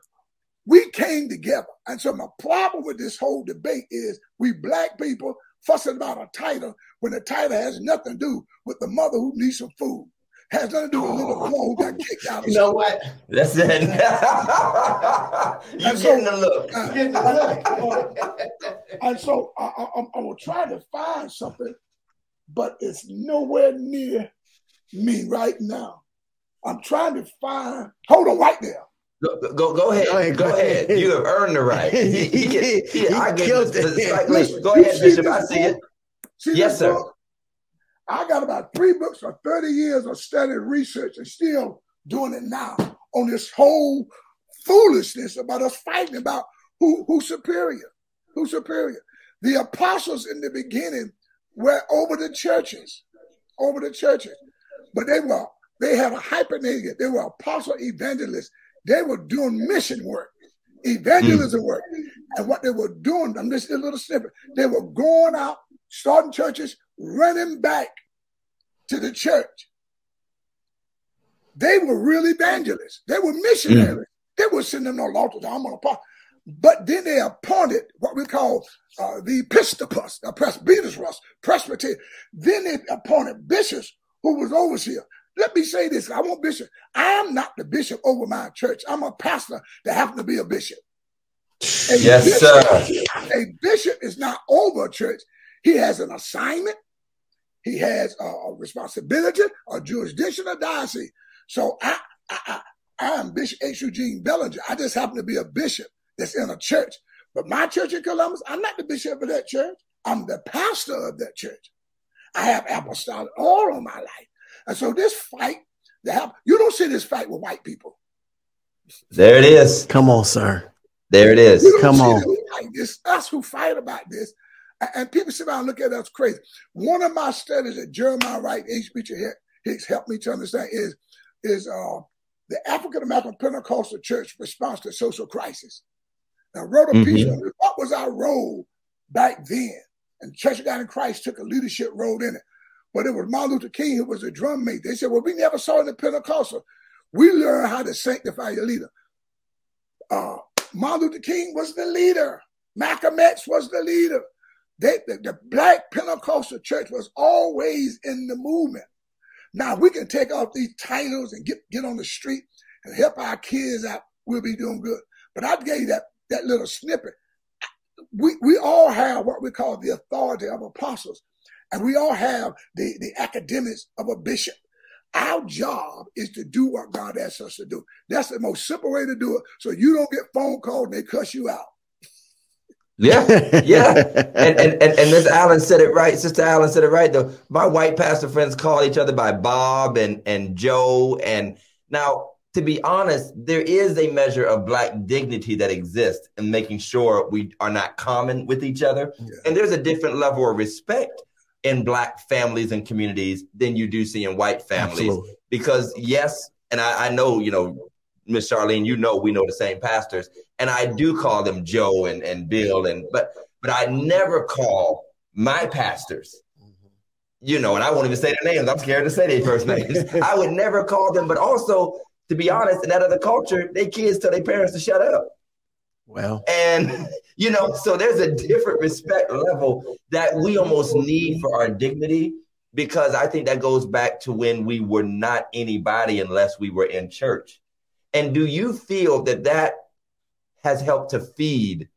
we came together. And so my problem with this whole debate is we black people fussing about a title when the title has nothing to do with the mother who needs some food. Has nothing to do with little boy who got kicked out of You know what? That's it. you And so- getting the look. Uh, And so I, I, I'm- I will try to find something, but it's nowhere near me right now. I'm trying to find. Hold on, right there. Go, go, go ahead. Go ahead, Go ahead. You have earned the right. He, he, he- He I killed the it. Go ahead, Bishop. I see it. See Yes, sir. book? I got about three books or 30 years of study and research and still doing it now on this whole foolishness about us fighting about who who's superior. Who's superior? The apostles in the beginning were over the churches, over the churches. But they were they had a hypernated, they were apostle evangelists. They were doing mission work, evangelism work. And what they were doing, I'm just a little snippet. They were going out, starting churches, running back to the church. They were real evangelists. They were missionaries. They were sending them no altar. I'm on a part. But then they appointed what we call uh, the episcopus, the presbyterus, presbyter. Then they appointed bishops who was overseer. Let me say this. I want bishop. I am not the bishop over my church. I'm a pastor that happens to be a bishop. A Yes, bishop- sir. A bishop is not over a church. He has an assignment. He has a, a responsibility, a jurisdiction, a diocese. So I, I, I, I am Bishop H. Eugene Bellinger. I just happen to be a bishop that's in a church. But my church in Columbus, I'm not the bishop of that church. I'm the pastor of that church. I have apostolic all of my life. And so this fight, that hap- you don't see this fight with white people. There it is. Come on, sir. There it is. Come see on. this. It's us who fight about this. And people sit around and look at us crazy. One of my studies that Jeremiah Wright, H. Beecher Hicks helped me to understand is, is uh, the African American Pentecostal Church response to social crisis. I wrote a piece Mhm. on what was our role back then. And Church of God in Christ took a leadership role in it. But it was Martin Luther King who was a drum mate. They said, well, we never saw in the Pentecostal. We learned how to sanctify your leader. Uh, Martin Luther King was the leader. Malcolm X was the leader. They, the, the black Pentecostal church was always in the movement. Now we can take off these titles and get, get on the street and help our kids out. We'll be doing good. But I gave you that, that little snippet. We, we all have what we call the authority of apostles, and we all have the, the academics of a bishop. Our job is to do what God asks us to do. That's the most simple way to do it. So you don't get phone calls and they cuss you out. Yeah. Yeah. and, and and and Miss Allen said it right. Sister Allen said it right. Though my white pastor friends call each other by Bob and and Joe. And now, to be honest, there is a measure of black dignity that exists in making sure we are not common with each other. Yeah. And there's a different level of respect in black families and communities than you do see in white families. Absolutely. Because yes, and I, I know you know Miss Charlene, you know we know the same pastors, and I do call them Joe and, and Bill, and but but I never call my pastors, you know, and I won't even say their names. I'm scared to say their first names. I would never call them, but also to be honest, in that other culture, they kids tell their parents to shut up. Well, And you know, so there's a different respect level that we almost need for our dignity because I think that goes back to when we were not anybody unless we were in church. And do you feel that that has helped to feed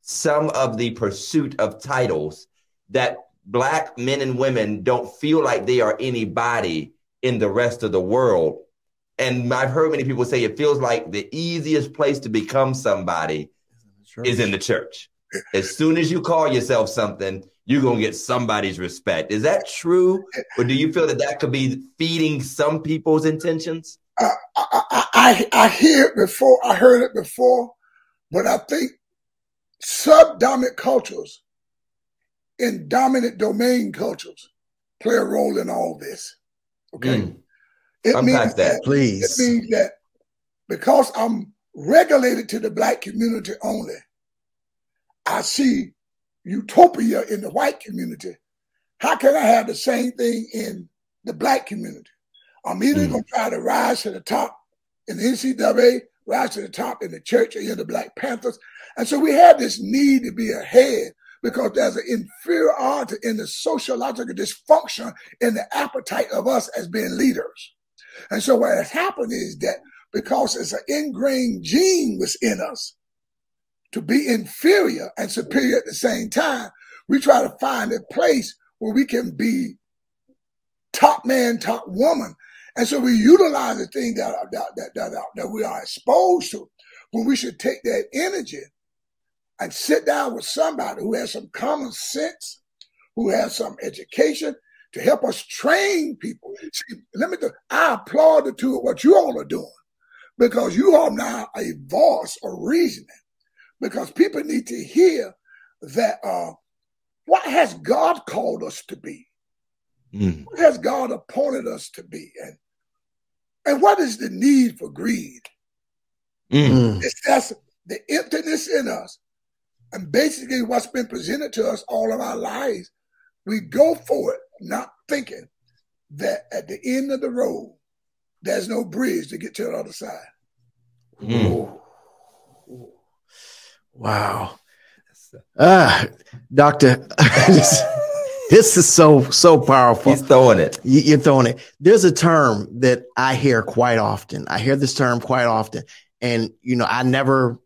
some of the pursuit of titles that black men and women don't feel like they are anybody in the rest of the world? And I've heard many people say it feels like the easiest place to become somebody is in the church. As soon as you call yourself something, you're going to get somebody's respect. Is that true? Or do you feel that that could be feeding some people's intentions? I, I, I, I hear it before, I heard it before, but I think subdominant cultures in dominant domain cultures play a role in all this. Okay. Mm. It Unpack means that. that it Please. means that because I'm regulated to the black community only, I see utopia in the white community. How can I have the same thing in the black community? I'm either Mm. going to try to rise to the top in the NCAA, rise to the top in the church or in the Black Panthers. And so we have this need to be ahead because there's an inferiority in the sociological dysfunction in the appetite of us as being leaders. And so what has happened is that because it's an ingrained gene within us to be inferior and superior at the same time, we try to find a place where we can be top man, top woman. And so we utilize the thing that, uh, that, that, that, uh, that we are exposed to when we should take that energy and sit down with somebody who has some common sense, who has some education to help us train people. See, let me I applaud the two of what you all are doing because you are now a voice of reasoning because people need to hear that uh, what has God called us to be? Mm. What has God appointed us to be? And and what is the need for greed? Mm. It's that's the emptiness in us. And basically what's been presented to us all of our lives. We go for it, not thinking that at the end of the road, there's no bridge to get to the other side. Mm. Wow. Ah, doctor, this, this is so so powerful. He's throwing it. You- You're throwing it. There's a term that I hear quite often. I hear this term quite often, and you know, I never,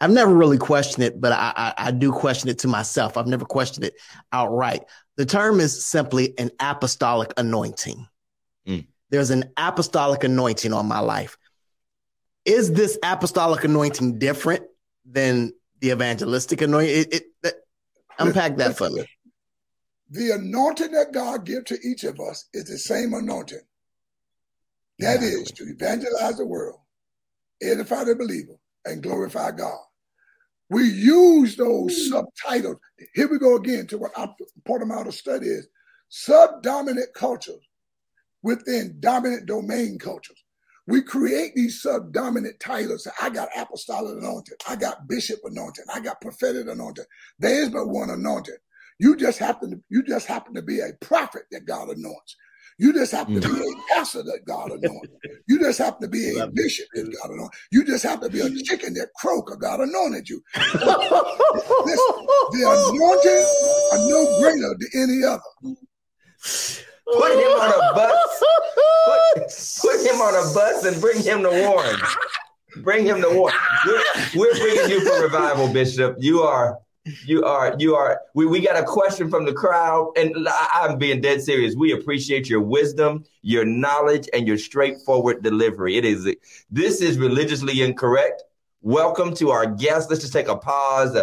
I've never really questioned it, but I, I, I do question it to myself. I've never questioned it outright. The term is simply an apostolic anointing. Mm. There's an apostolic anointing on my life. Is this apostolic anointing different than the evangelistic anointing? It, it, that, unpack that for me. The anointing that God gives to each of us is the same anointing. That is to evangelize the world, edify the believer, and glorify God. We use those hmm. subtitles. Here we go again to what our part of our study is subdominant cultures within dominant domain cultures. We create these subdominant titles. I got apostolic anointed. I got bishop anointed. I got prophetic anointed. There is but one anointed. You just happen to you just happen to be a prophet that God anoints. You just happen to be a mm. pastor that God anoints. You just happen to be a bishop that God anoints. You just happen to be a chicken that croak or God anointed you. Listen, the anointing are no greater than any other. Put him on a bus. Put, put him on a bus and bring him to Warren. Bring him to Warren. We're, we're bringing you for revival, Bishop. You are, you are, you are. We, we got a question from the crowd, and I, I'm being dead serious. We appreciate your wisdom, your knowledge, and your straightforward delivery. It is this is religiously incorrect. Welcome to our guest. Let's just take a pause.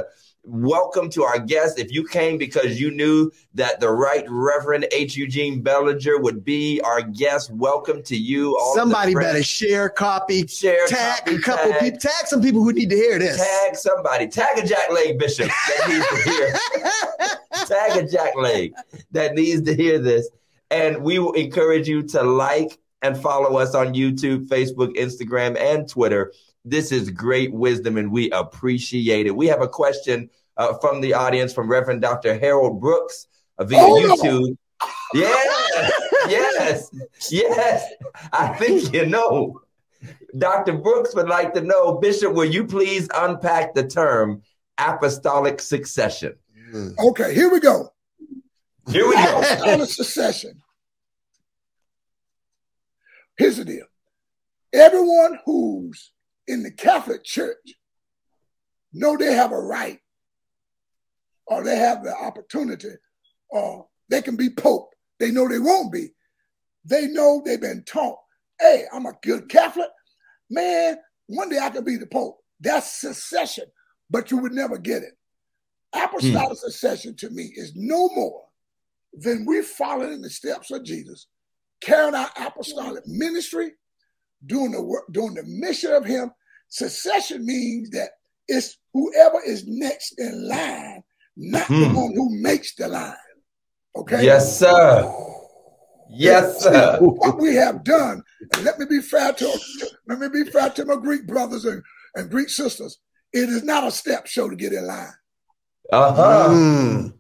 Welcome to our guest. If you came because you knew that the right Reverend H. Eugene Bellinger would be our guest, welcome to you. All Somebody better share, copy, share, tag copy, a couple tag, people, tag some people who need to hear this. Tag somebody. Tag a Jack Leg Bishop that needs to hear. Tag a Jack Leg that needs to hear this. And we will encourage you to like and follow us on YouTube, Facebook, Instagram, and Twitter. This is great wisdom, and we appreciate it. We have a question uh, from the audience from Reverend Dr. Harold Brooks via Oh, no. YouTube. Yes, yes, yes. I think you know. Dr. Brooks would like to know, Bishop, will you please unpack the term apostolic succession? Okay, here we go. Here we go. Apostolic succession. Here's the deal. Everyone who's in the Catholic Church know they have a right or they have the opportunity or they can be Pope. They know they won't be. They know they've been taught, hey, I'm a good Catholic. Man, one day I could be the Pope. That's secession, but you would never get it. Apostolic hmm. succession to me is no more than we following in the steps of Jesus, carrying out apostolic hmm. ministry, doing the work, doing the mission of Him. Succession means that it's whoever is next in line, not the Hmm. one who makes the line. Okay. Yes, sir. Yes, sir. what we have done, and let me be fair to let me be fair to my Greek brothers and, and Greek sisters. It is not a step show to get in line. Uh-huh. Mm,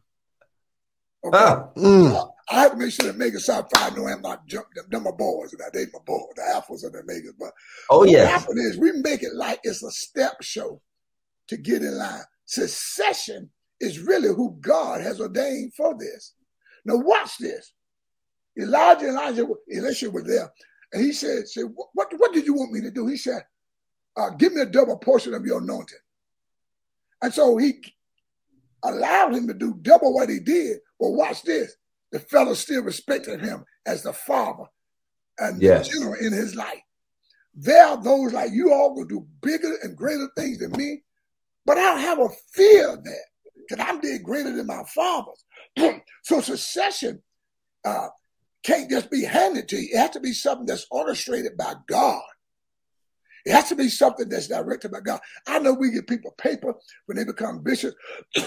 Okay? Huh. mm. I have to make sure that Omega Psi Phi know I'm not jump them. Them my boys, and I date my boys, the Alphas and the Megas. But Oh, what yes. happened is we make it like it's a step show to get in line. Secession is really who God has ordained for this. Now watch this. Elijah, Elijah, Elisha was there, and he said, "said what, what, what did you want me to do?" He said, uh, "Give me a double portion of your anointing." And so he allowed him to do double what he did. But watch this: the fellow still respected him as the father and Yes. the general in his life. There are those like you all will do bigger and greater things than me, but I don't have a fear of that because I'm did greater than my fathers. so succession uh, can't just be handed to you. It has to be something that's orchestrated by God. It has to be something that's directed by God. I know we give people paper when they become bishops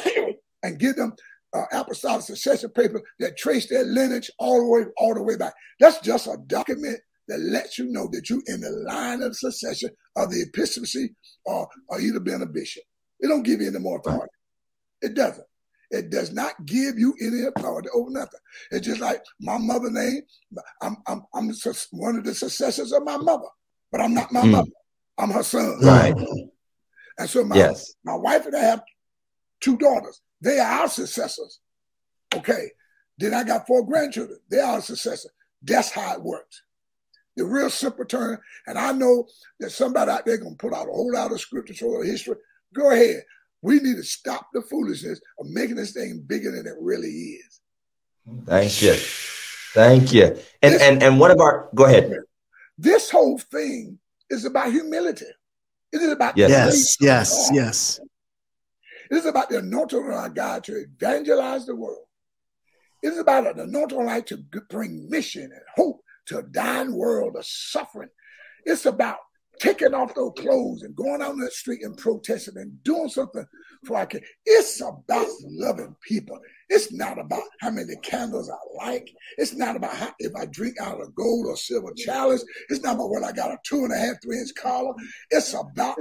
and give them uh, apostolic succession paper that trace their lineage all the way all the way back. That's just a document that lets you know that you're in the line of succession of the episcopacy or, or either being a bishop. It don't give you any more authority. It doesn't. It does not give you any authority over nothing. It's just like my mother name. I'm I'm I'm one of the successors of my mother, but I'm not my Mm. mother. I'm her son. Right. And so my Yes. my wife and I have two daughters. They are our successors. Okay. Then I got four grandchildren. They are our successors. That's how it works. The real simple term. And I know that somebody out there gonna put out a whole lot of scripture or history. Go ahead. We need to stop the foolishness of making this thing bigger than it really is. Thank you. Thank you. And and and what about go ahead. This whole thing is about humility. It is about Yes. Yes, yes, yes. It is about the anointing of our God to evangelize the world. It is about an anointing life to bring mission and hope to a dying world of suffering. It's about taking off those clothes and going out on the street and protesting and doing something for our kids. It's about loving people. It's not about how many candles I like. It's not about how, if I drink out of gold or silver chalice. It's not about whether I got a two and a half, three inch collar. It's about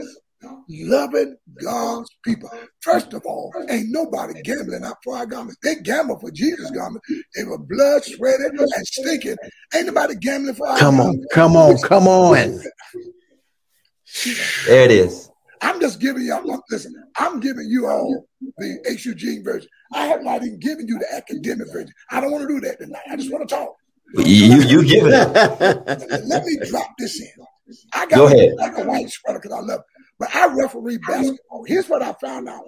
loving God's people. First of all, ain't nobody gambling out for our garments. They gamble for Jesus' garment. They were blood sweated and stinking. Ain't nobody gambling for our Come on, garments. come on, come on. There it is. I'm just giving y'all, listen, I'm giving you all the HUG version. I have not even given you the academic version. I don't want to do that tonight. I just want to talk. You you give it. Let me drop this in. I got Go ahead. like a white sweater because I love it. But I referee basketball. Here's what I found out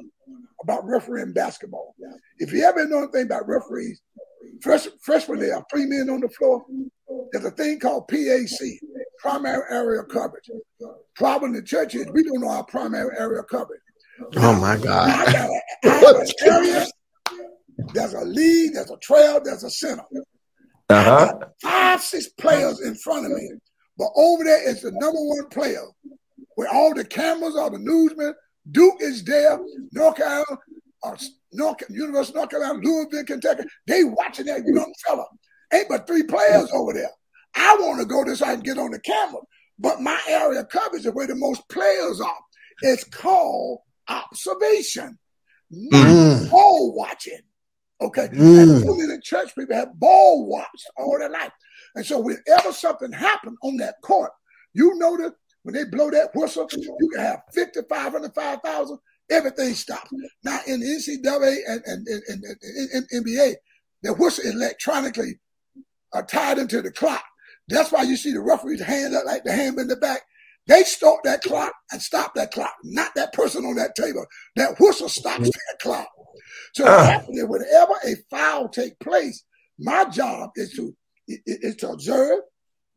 about refereeing basketball. If you ever know anything about referees, fresh, freshman there are three men on the floor. There's a thing called PAC, primary area coverage. Problem in the church is we don't know our primary area coverage. Oh my I God. got a, I have an area. There's a lead, there's a trail, there's a center. Uh huh. Five, six players in front of me. But over there is the number one player where all the cameras, all the newsmen, Duke is there, North Carolina, uh, North, University of North Carolina, Louisville, Kentucky. They watching that young fella. Ain't but three players over there. I want to go this so I can get on the camera. But my area of coverage is where the most players are. It's called observation, not Mm, ball watching. Okay. Mm. And so many church people have ball watched all their life. And so whenever something happened on that court, you know that when they blow that whistle, you can have 50, 500, 5,000, everything stops. Now in the NCAA and, and, and, and, and, NBA, the whistle is electronically uh, tied into the clock. That's why you see the referee's hand up like the hand in the back. They start that clock and stop that clock, not that person on that table. That whistle stops that clock. So is whenever a foul take place, my job is to is to observe.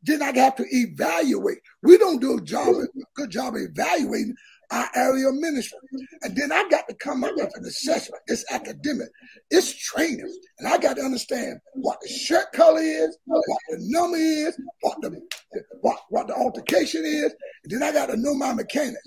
Then I have to evaluate. We don't do a job, a good job evaluating our area of ministry. And then I got to come up with an assessment. It's academic. It's training. And I got to understand what the shirt color is, what the number is, what the what, what the altercation is. And then I got to know my mechanics.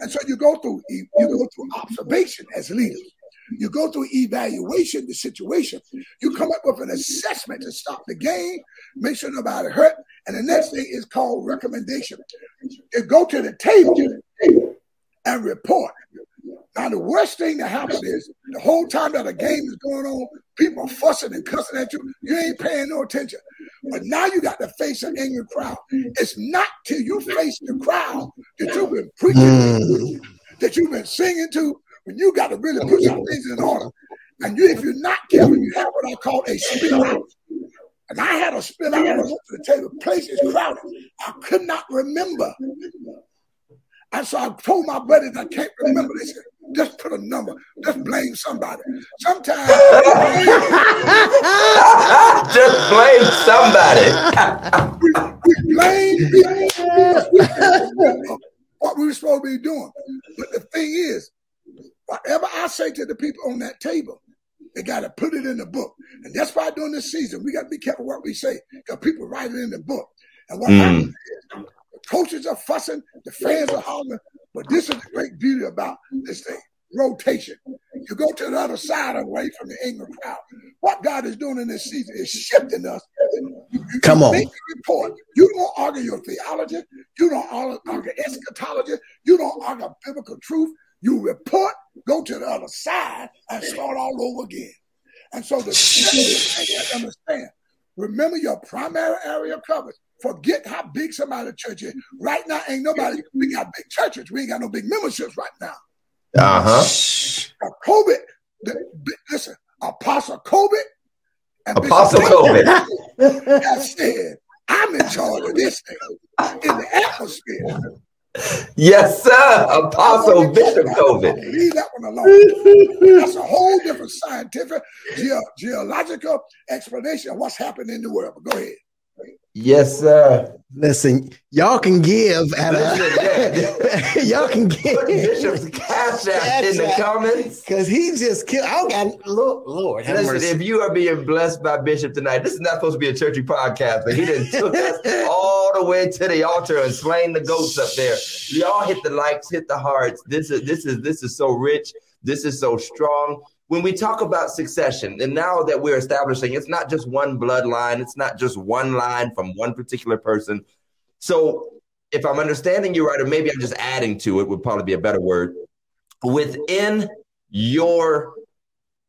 And so you go through you go through observation as leaders. You go through evaluation the situation. You come up with an assessment to stop the game, make sure nobody hurt, and the next thing is called recommendation. You go to the table and report. Now, the worst thing that happens is the whole time that a game is going on, people are fussing and cussing at you. You ain't paying no attention. But now you got to face an angry crowd. It's not till you face the crowd that you've been preaching, that you've been singing to, when you got to really put some things in order. And you, if you're not careful, you have what I call a spill out. And I had a spill out to the table. Place is crowded. I could not remember. And so I told my buddies I can't remember. They said, just put a number. Just blame somebody. Sometimes Just blame somebody. we blame people what we were supposed to be doing. But the thing is, whatever I say to the people on that table, they got to put it in the book. And that's why during this season, we got to be careful what we say because people write it in the book. And what Mm. happens is the coaches are fussing, the fans are hollering, but this is the great beauty about this thing rotation. You go to the other side away from the angry crowd. What God is doing in this season is shifting us. You- you- Come on. report. You don't argue your theology. You don't argue argue eschatology. You don't argue biblical truth. You report, go to the other side, and start all over again. And so the you have to understand. Remember your primary area of coverage. Forget how big somebody's church is. Right now, ain't nobody. We got big churches. We ain't got no big memberships right now. Uh huh. Now, COVID. the- listen, Apostle COVID. and Apostle Davis COVID. have said, I'm in charge of this thing in the atmosphere. Yes, sir. Apostle Bishop COVID. Leave that one alone. That's a whole different scientific, geo- geological explanation of what's happening in the world. But go ahead. Yes, sir. Listen, y'all can give at a, y'all can Put Bishop's give cash app in the comments. because he just killed. I got Lord, Listen, mercy. if you are being blessed by Bishop tonight, this is not supposed to be a churchy podcast, but he didn't took us all the way to the altar and slain the goats up there. Y'all hit the likes, hit the hearts. This is this is this is so rich. This is so strong. When we talk about succession, and now that we're establishing, it's not just one bloodline, it's not just one line from one particular person. So, if I'm understanding you right, or maybe I'm just adding to it, would probably be a better word. Within your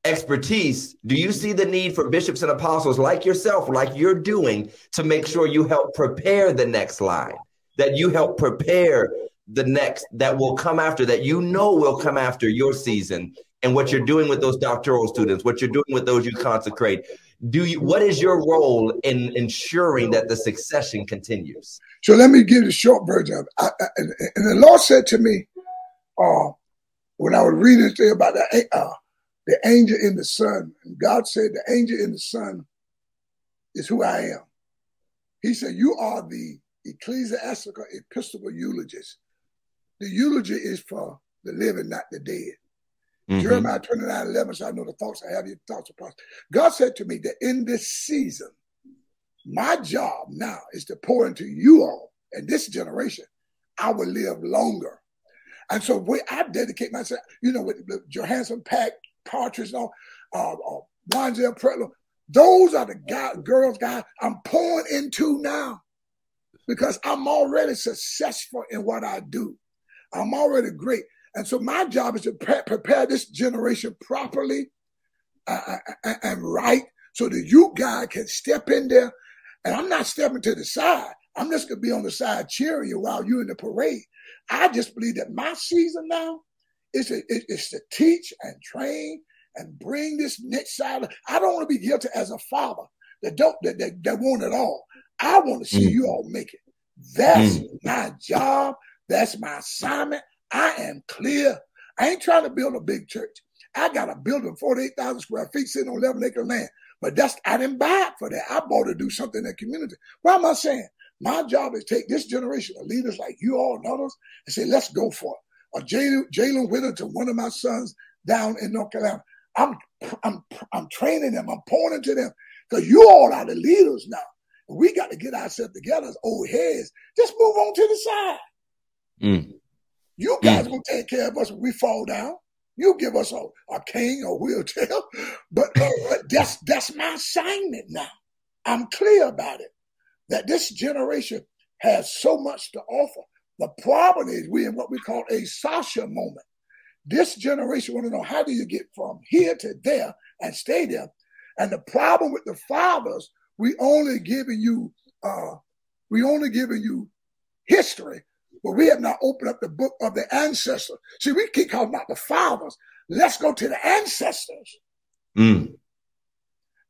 expertise, do you see the need for bishops and apostles like yourself, like you're doing, to make sure you help prepare the next line, that you help prepare the next that will come after, that you know will come after your season, and what you're doing with those doctoral students, what you're doing with those you consecrate? Do you? What is your role in ensuring that the succession continues? So let me give the short version of it. I, I, and, the Lord said to me, uh, when I was reading this about the, uh, the angel in the sun, and God said, the angel in the sun is who I am. He said, You are the ecclesiastical episcopal eulogist. The eulogy is for the living, not the dead. Mhm. Jeremiah 29 11, so I know the thoughts I have, your thoughts are prosperous. God said to me that in this season, my job now is to pour into you all and this generation. I will live longer. And so we, I dedicate myself, you know, with the Johansson Pack, Partridge, and all, uh, uh, Pretlo. Those are the guy, girls, guys I'm pouring into now because I'm already successful in what I do. I'm already great. And so my job is to pre- prepare this generation properly uh, uh, and right so that you guys can step in there. And I'm not stepping to the side. I'm just going to be on the side cheering you while you're in the parade. I just believe that my season now is to, is- to teach and train and bring this next side. I don't want to be guilty as a father that don't that, that, that want it all. I want to see Mm. you all make it. That's my job. That's my assignment. I am clear. I ain't trying to build a big church. I got a building, 48,000 square feet sitting on 11 acre land. But that's, I didn't buy it for that. I bought to do something in the community. What am I saying? My job is take this generation of leaders like you all and others and say, let's go for it. Or Jalen, Whittington, one of my sons down in North Carolina. I'm, I'm, I'm training them. I'm pouring into them because you all are the leaders now. We got to get ourselves together as old heads. Just move on to the side. Mm. You guys gonna take care of us when we fall down. You give us a, a cane or wheelchair, but, but that's that's my assignment now. I'm clear about it. That this generation has so much to offer. The problem is we're in what we call a Sasha moment. This generation want to know how do you get from here to there and stay there. And the problem with the fathers, we only giving you uh, we only giving you history, but we have not opened up the book of the ancestors. See, we keep talking about the fathers. Let's go to the ancestors. Mm.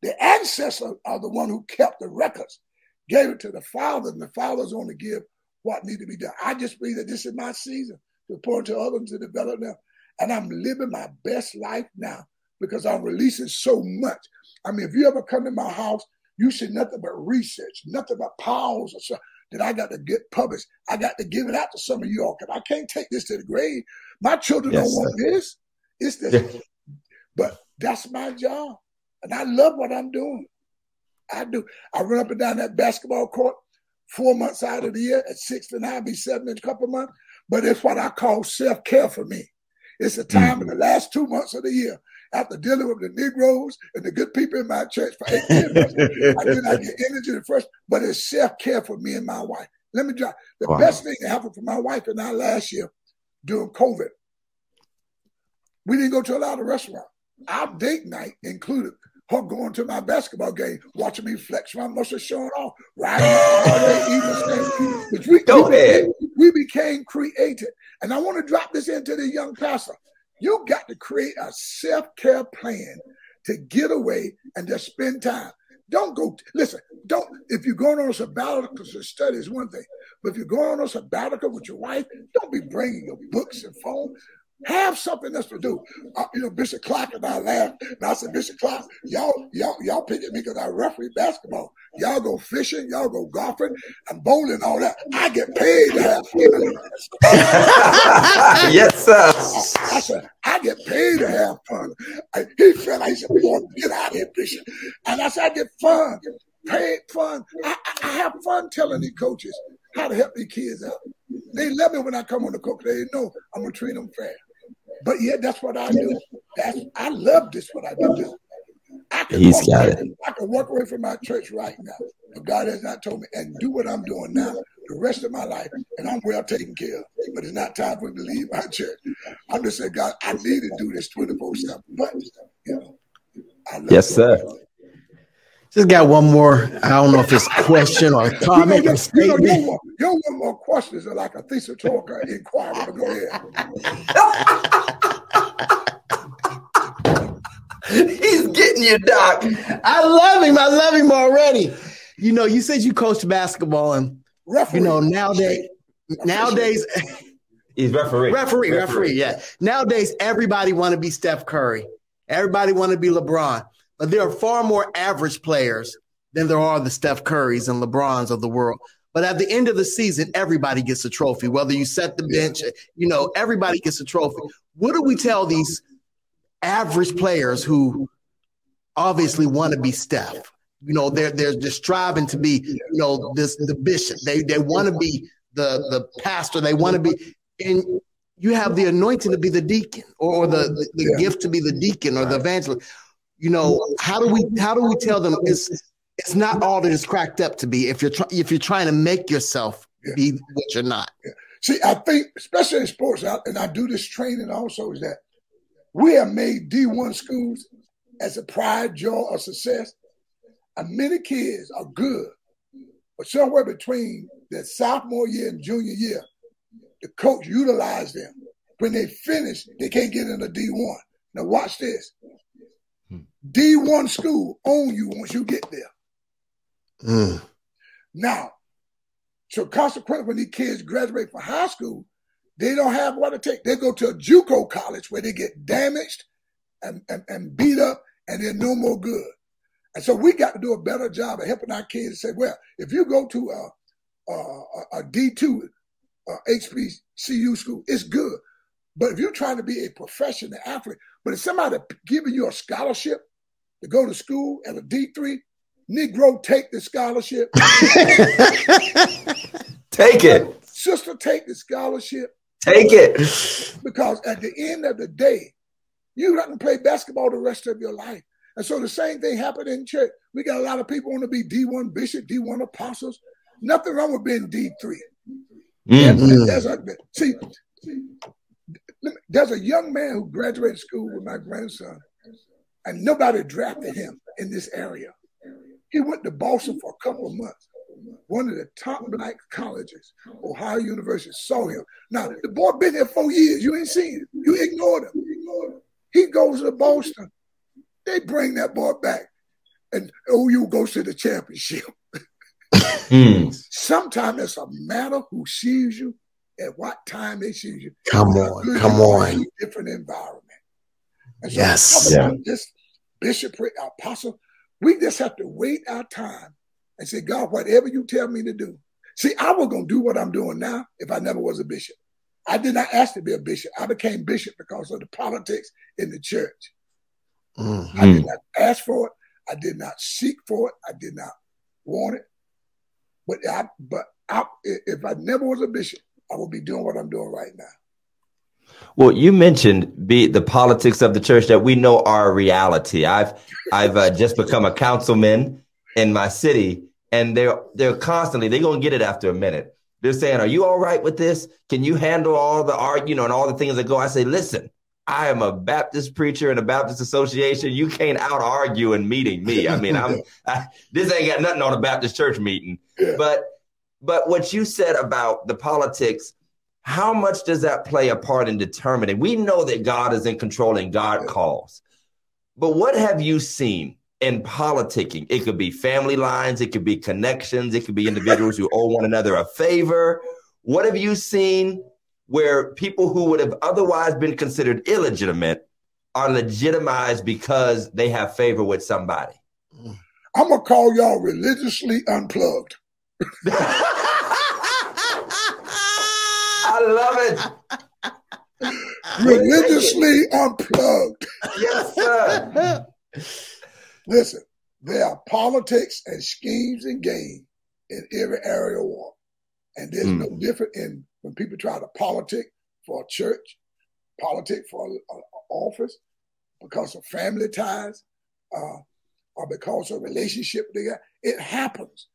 The ancestors are the one who kept the records, gave it to the fathers, and the fathers only give what need to be done. I just believe that this is my season to pour to others to develop them. And I'm living my best life now because I'm releasing so much. I mean, if you ever come to my house, you see nothing but research, nothing but powers or stuff that I got to get published. I got to give it out to some of y'all because I can't take this to the grave. My children Yes, don't want this. It's this. but that's my job. And I love what I'm doing. I do. I run up and down that basketball court four months out of the year. At six and I'll be seven in a couple months. But it's what I call self-care for me. It's a time mm. in the last two months of the year after dealing with the Negroes and the good people in my church for eight years. I did not get energy at first, but it's self-care for me and my wife. Let me drop the Wow. best thing that happened for my wife and I last year during COVID. We didn't go to a lot of restaurants. Our date night included her going to my basketball game, watching me flex my muscles showing off, riding all day. Which we, Go we, ahead. we became creative. And I want to drop this into the young pastor. You got to create a self-care plan to get away and just spend time. Don't go, listen, don't, if you're going on a sabbatical to study is one thing, but if you're going on a sabbatical with your wife, don't be bringing your books and phone. Have something else to do. Uh, you know, Bishop Clark and I laughed. And I said, Bishop Clark, y'all, y'all, y'all pick at me because I referee basketball. Y'all go fishing, y'all go golfing and bowling, all that. I get paid to have fun. yes, sir. I said, I get paid to have fun. I, he felt like he said, boy, get out of here, Bishop. And I said, I get fun, paid fun. I, I, I have fun telling these coaches how to help these kids out. They love me when I come on the court. They know I'm gonna treat them fair. But yeah, that's what I do. That's I love this what I do. I can He's walk got away, it. I can walk away from my church right now. If God has not told me and do what I'm doing now the rest of my life, and I'm well taken care of. But it's not time for me to leave my church. I'm just saying, God, I need to do this 24 7. But you know, I love Yes, sir. Just got one more. I don't know if it's a question or a You know, comment your, or you know, your, statement. one- your one more questions are like a thesis talk or inquiry. But go ahead. He's getting you, Doc. I love him. I love him already. You know, you said you coached basketball, and Referee. you know nowadays, nowadays, He's referee. referee, referee, yeah. Nowadays, everybody want to be Steph Curry. Everybody want to be LeBron, but there are far more average players than there are the Steph Currys and LeBrons of the world. But at the end of the season, everybody gets a trophy. Whether you set the bench, you know, everybody gets a trophy. What do we tell these average players who obviously want to be Steph? You know, they're they're just striving to be, you know, this the bishop. They they want to be the the pastor. They want to be, and you have the anointing to be the deacon or, or the the, the Yeah. gift to be the deacon or the evangelist. You know, how do we how do we tell them it's it's not all that it's cracked up to be if you're try, if you're trying to make yourself be what you're not. See, I think, especially in sports, and I do this training also, is that we have made D1 schools as a pride, joy, or success. And many kids are good, but somewhere between their sophomore year and junior year, the coach utilized them. When they finish, they can't get into D1. Now, watch this. Hmm. D1 school own you once you get there. Mm. Now, so consequently, when these kids graduate from high school, they don't have what it takes. They go to a JUCO college where they get damaged and, and, and beat up, and they're no more good. And so we got to do a better job of helping our kids say, well, if you go to a, a, a- a D2 uh, HBCU school, it's good. But if you're trying to be a professional athlete, but if somebody giving you a scholarship to go to school at a D3, Negro take the scholarship, Take it. sister take the scholarship, Take it. because at the end of the day, You're not going to play basketball the rest of your life. And so the same thing happened in church. We got a lot of people want to be D1 bishop, D1 apostles. Nothing wrong with being D3. Mm. Mm. There's a, see, there's a young man who graduated school with my grandson, and nobody drafted him in this area. He went to Boston for a couple of months. One of the top black colleges, Ohio University, saw him. Now, the boy been there four years. You ain't seen him. You ignored him. He goes to Boston. They bring that boy back. And OU goes to the championship. Mm. Sometimes it's a matter who sees you at what time they see you. Come on, come you are in on. Different environment. And Yes. talk Yeah. this bishopric, apostle, we just have to wait our time and say, God, whatever you tell me to do. See, I was going to do what I'm doing now if I never was a bishop. I did not ask to be a bishop. I became bishop because of the politics in the church. Mm. I did not ask for it. I did not seek for it. I did not want it. But I, but I, if I never was a bishop, I would be doing what I'm doing right now. Well, you mentioned be the politics of the church that we know are a reality. I've I've uh, just become a councilman in my city, and they're they're constantly they're gonna get it after a minute. They're saying, "Are you all right with this? Can you handle all the art, you know, and all the things that go?" I say, "Listen, I am a Baptist preacher in a Baptist association. You can't out argue in meeting me. I mean, I'm I, this ain't got nothing on a Baptist church meeting." But but what you said about the politics, how much does that play a part in determining? We know that God is in control and God calls. But what have you seen in politicking? It could be family lines, it could be connections, it could be individuals who owe one another a favor. What have you seen where people who would have otherwise been considered illegitimate are legitimized because they have favor with somebody? I'm gonna call y'all religiously unplugged. I love it. Religiously unplugged. Yes, sir. Listen, there are politics and schemes and games in every area of war. And there's Mm. no different in when people try to politic for a church, politic for an office, because of family ties, uh, or because of relationship they got. It happens.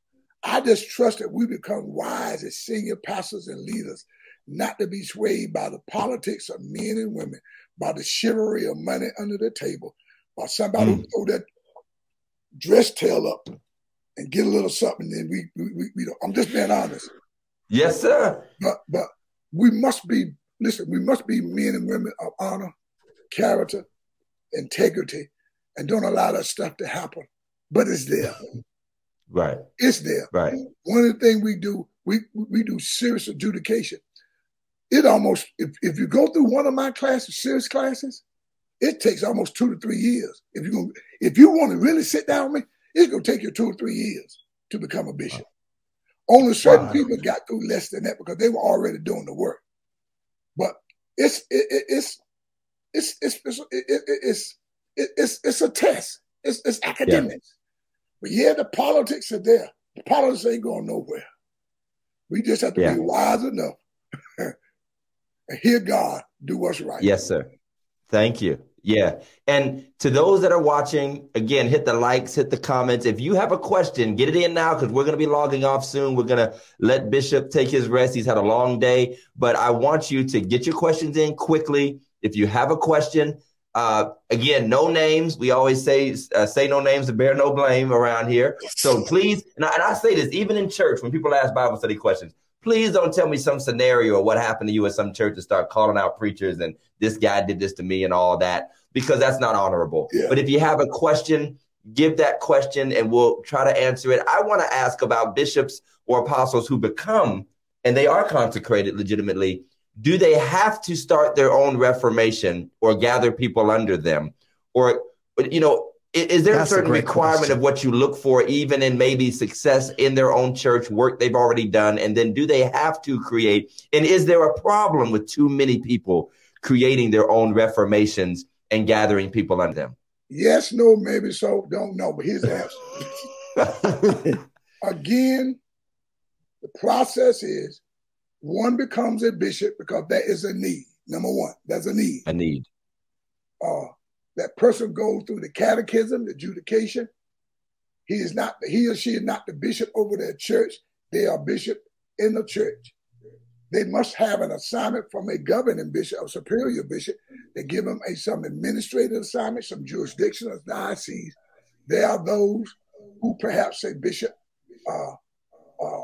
I just trust that we become wise as senior pastors and leaders, not to be swayed by the politics of men and women, by the chivalry of money under the table, by somebody who throw that dress tail up and get a little something. Then we, we, we, we don't. I'm just being honest. Yes, sir. But but we must be listen. We must be men and women of honor, character, integrity, and don't allow that stuff to happen. But it's there. Right, It's there. right. One of the things we do, we we do serious adjudication. It almost if, if you go through one of my classes, serious classes, it takes almost two to three years. If you gonna, if you want to really sit down with me, it's gonna take you two or three years to become a bishop. Only certain Wow. people got through less than that because they were already doing the work. But it's it, it, it's it's it's it's it, it, it's it, it's it's a test. It's it's academics. But yeah, the politics are there. The politics ain't going nowhere. We just have to Yeah. be wise enough and hear God do what's right. Yes, sir. Thank you. Yeah. And to those that are watching, again, hit the likes, hit the comments. If you have a question, get it in now because we're going to be logging off soon. We're going to let Bishop take his rest. He's had a long day, but I want you to get your questions in quickly. If you have a question, uh, again, no names. We always say, uh, say no names to bear no blame around here. So please, and I, and I say this even in church when people ask Bible study questions, please don't tell me some scenario or what happened to you at some church and start calling out preachers and this guy did this to me and all that because that's not honorable. Yeah. But if you have a question, give that question and we'll try to answer it. I want to ask about bishops or apostles who become and they are consecrated legitimately. Do they have to start their own reformation or gather people under them? Or, you know, is there That's a a certain great requirement question. of what you look for, even in maybe success in their own church, work they've already done? And then do they have to create? And is there a problem with too many people creating their own reformations and gathering people under them? Yes, no, maybe so, don't know. But here's the answer. Again, the process is one becomes a bishop because there is a need. Number one, there's a need. A need. uh, that person goes through the catechism, the adjudication. He is not he or she is not the bishop over their church. They are bishop in the church. They must have an assignment from a governing bishop or superior bishop. They give them a some administrative assignment, some jurisdiction jurisdictional diocese. There are those who perhaps a bishop, uh, uh,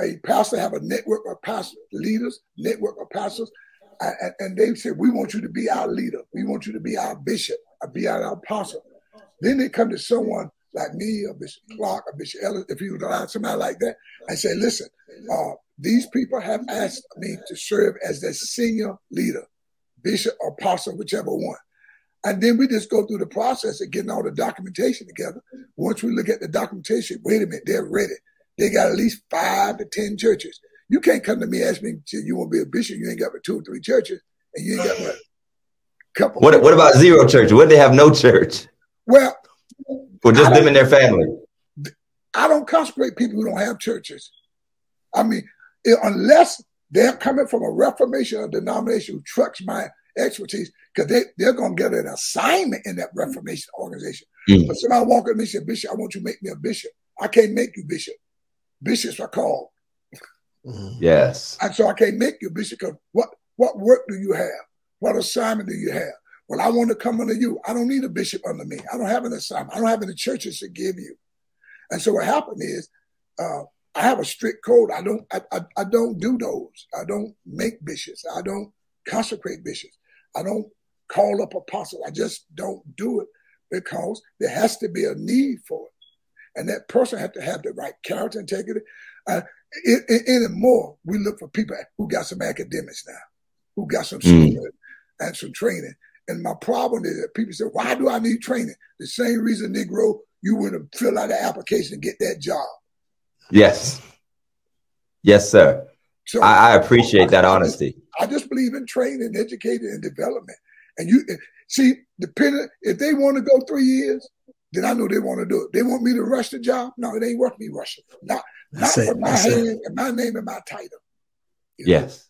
a pastor have a network of pastor leaders, network of pastors, and, they said, we want you to be our leader. We want you to be our bishop, or be our apostle. Then they come to someone like me or Bishop Clark or Bishop Ellis, if you would allow somebody like that, and say, listen, uh, these people have asked me to serve as their senior leader, bishop or apostle, whichever one. And then we just go through the process of getting all the documentation together. Once we look at the documentation, wait a minute, they're ready. They got at least five to 10 churches. You can't come to me and ask me, you want to be a bishop, you ain't got but two or three churches, and you ain't got but a couple. What, what about zero church? What they have no church? Well, Or just them and their family? I don't consecrate people who don't have churches. I mean, i- unless they're coming from a Reformation or denomination who trucks my expertise, because they, they're going to get an assignment in that Reformation organization. Mm. But somebody walk up to me and say, Bishop, I want you to make me a bishop. I can't make you bishop. Bishops are called. Mhm. Yes. And so I can't make you bishop because what, what work do you have? What assignment do you have? Well, I want to come under you. I don't need a bishop under me. I don't have an assignment. I don't have any churches to give you. And so what happened is, uh, I have a strict code. I don't, I, I, I don't do those. I don't make bishops. I don't consecrate bishops. I don't call up apostles. I just don't do it because there has to be a need for it. And that person has to have the right character integrity. Uh, in, in, anymore, we look for people who got some academics now, who got some Mm. school and some training. And my problem is that people say, why do I need training? The same reason, Negro, you would have filled out the application and get that job. Yes. Yes, sir. So I, I appreciate that honesty. I just believe in training, educating, and development. And you see, depending if they want to go three years, then I know they want to do it. They want me to rush the job. No, it ain't worth me rushing. Not That's not it. my That's it. hand and my name and my title. You know? Yes.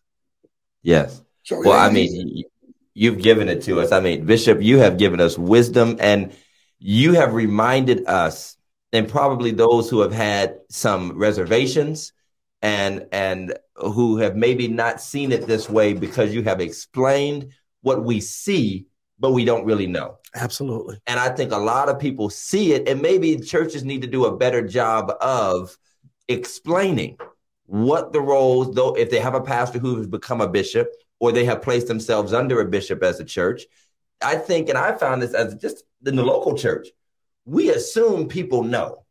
Yes. So Well, I mean, easy. you've given it to us. I mean, Bishop, you have given us wisdom and you have reminded us, and probably those who have had some reservations and and who have maybe not seen it this way because you have explained what we see, but we don't really know. Absolutely. And I think a lot of people see it, and maybe churches need to do a better job of explaining what the roles, though, if they have a pastor who has become a bishop or they have placed themselves under a bishop as a church. I think, and I found this as just in the local church, we assume people know.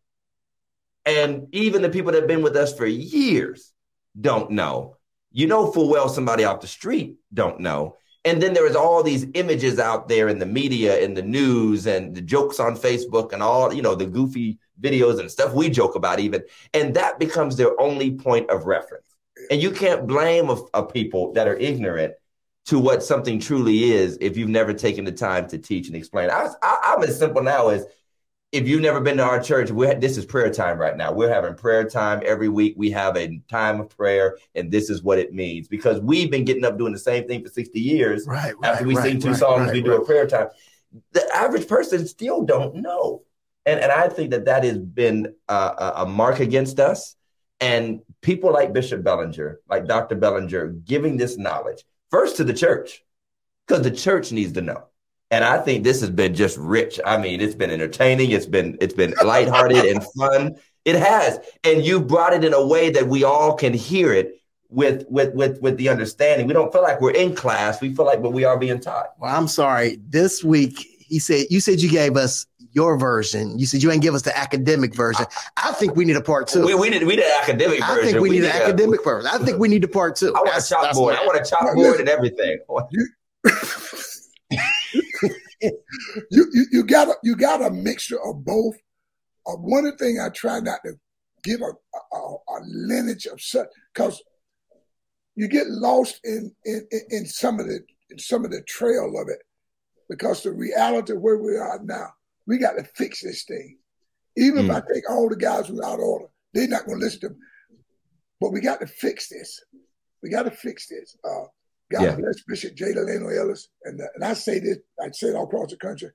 And even the people that have been with us for years don't know. You know full well somebody off the street don't know. And then there is all these images out there in the media, in the news, and the jokes on Facebook, and all you know the goofy videos and stuff we joke about, even, and that becomes their only point of reference. And you can't blame a, a people that are ignorant to what something truly is if you've never taken the time to teach and explain. I, I'm as simple now as if you've never been to our church, we this is prayer time right now. We're having prayer time every week. We have a time of prayer, and this is what it means because we've been getting up doing the same thing for 60 years. Right. right After we right, sing two right, songs, we do a prayer time. The average person still don't know, and and I think that that has been a, a, a mark against us. And people like Bishop Bellinger, like Dr. Bellinger, giving this knowledge first to the church because the church needs to know. And I think this has been just rich. I mean, it's been entertaining. It's been it's been lighthearted and fun. It has, and you brought it in a way that we all can hear it with with with with the understanding. We don't feel like we're in class. We feel like we are being taught. Well, I'm sorry. This week, he said you said you gave us your version. You said you ain't give us the academic version. I think we need a part two. We we need we need an academic I version. think we need an a- academic version. I think we need a part two. I want a That's- chalkboard. I want a chalkboard and everything. you, you you got a you got a mixture of both. Uh, one of the things I try not to give a a, a lineage of such because you get lost in, in in some of the in some of the trail of it because the reality of where we are now, we got to fix this thing. Even if I take all the guys without order, they're not going to listen to me. But we got to fix this. We got to fix this. Uh, God Yeah. bless Bishop J. Delano Ellis. And, uh, and I say this, I say it all across the country.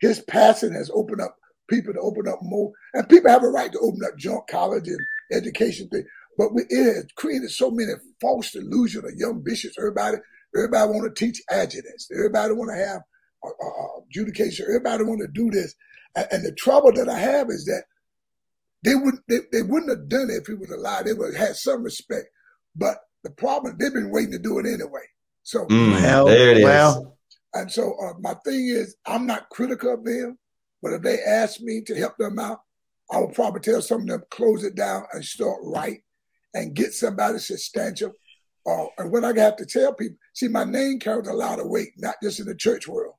His passing has opened up people to open up more. And people have a right to open up junk college and education thing. But we, it has created so many false delusions of young bishops. Everybody, everybody want to teach adjutants. Everybody want to have uh, uh, adjudication. Everybody want to do this. And, and the trouble that I have is that they wouldn't they, they wouldn't have done it if he was alive. They would have had some respect. But the problem, they've been waiting to do it anyway. So Mm, Well, there it is. well. and so uh, my thing is, I'm not critical of them, but if they ask me to help them out, I will probably tell some of them close it down and start right and get somebody substantial. Uh, and what I have to tell people, see, my name carries a lot of weight, not just in the church world,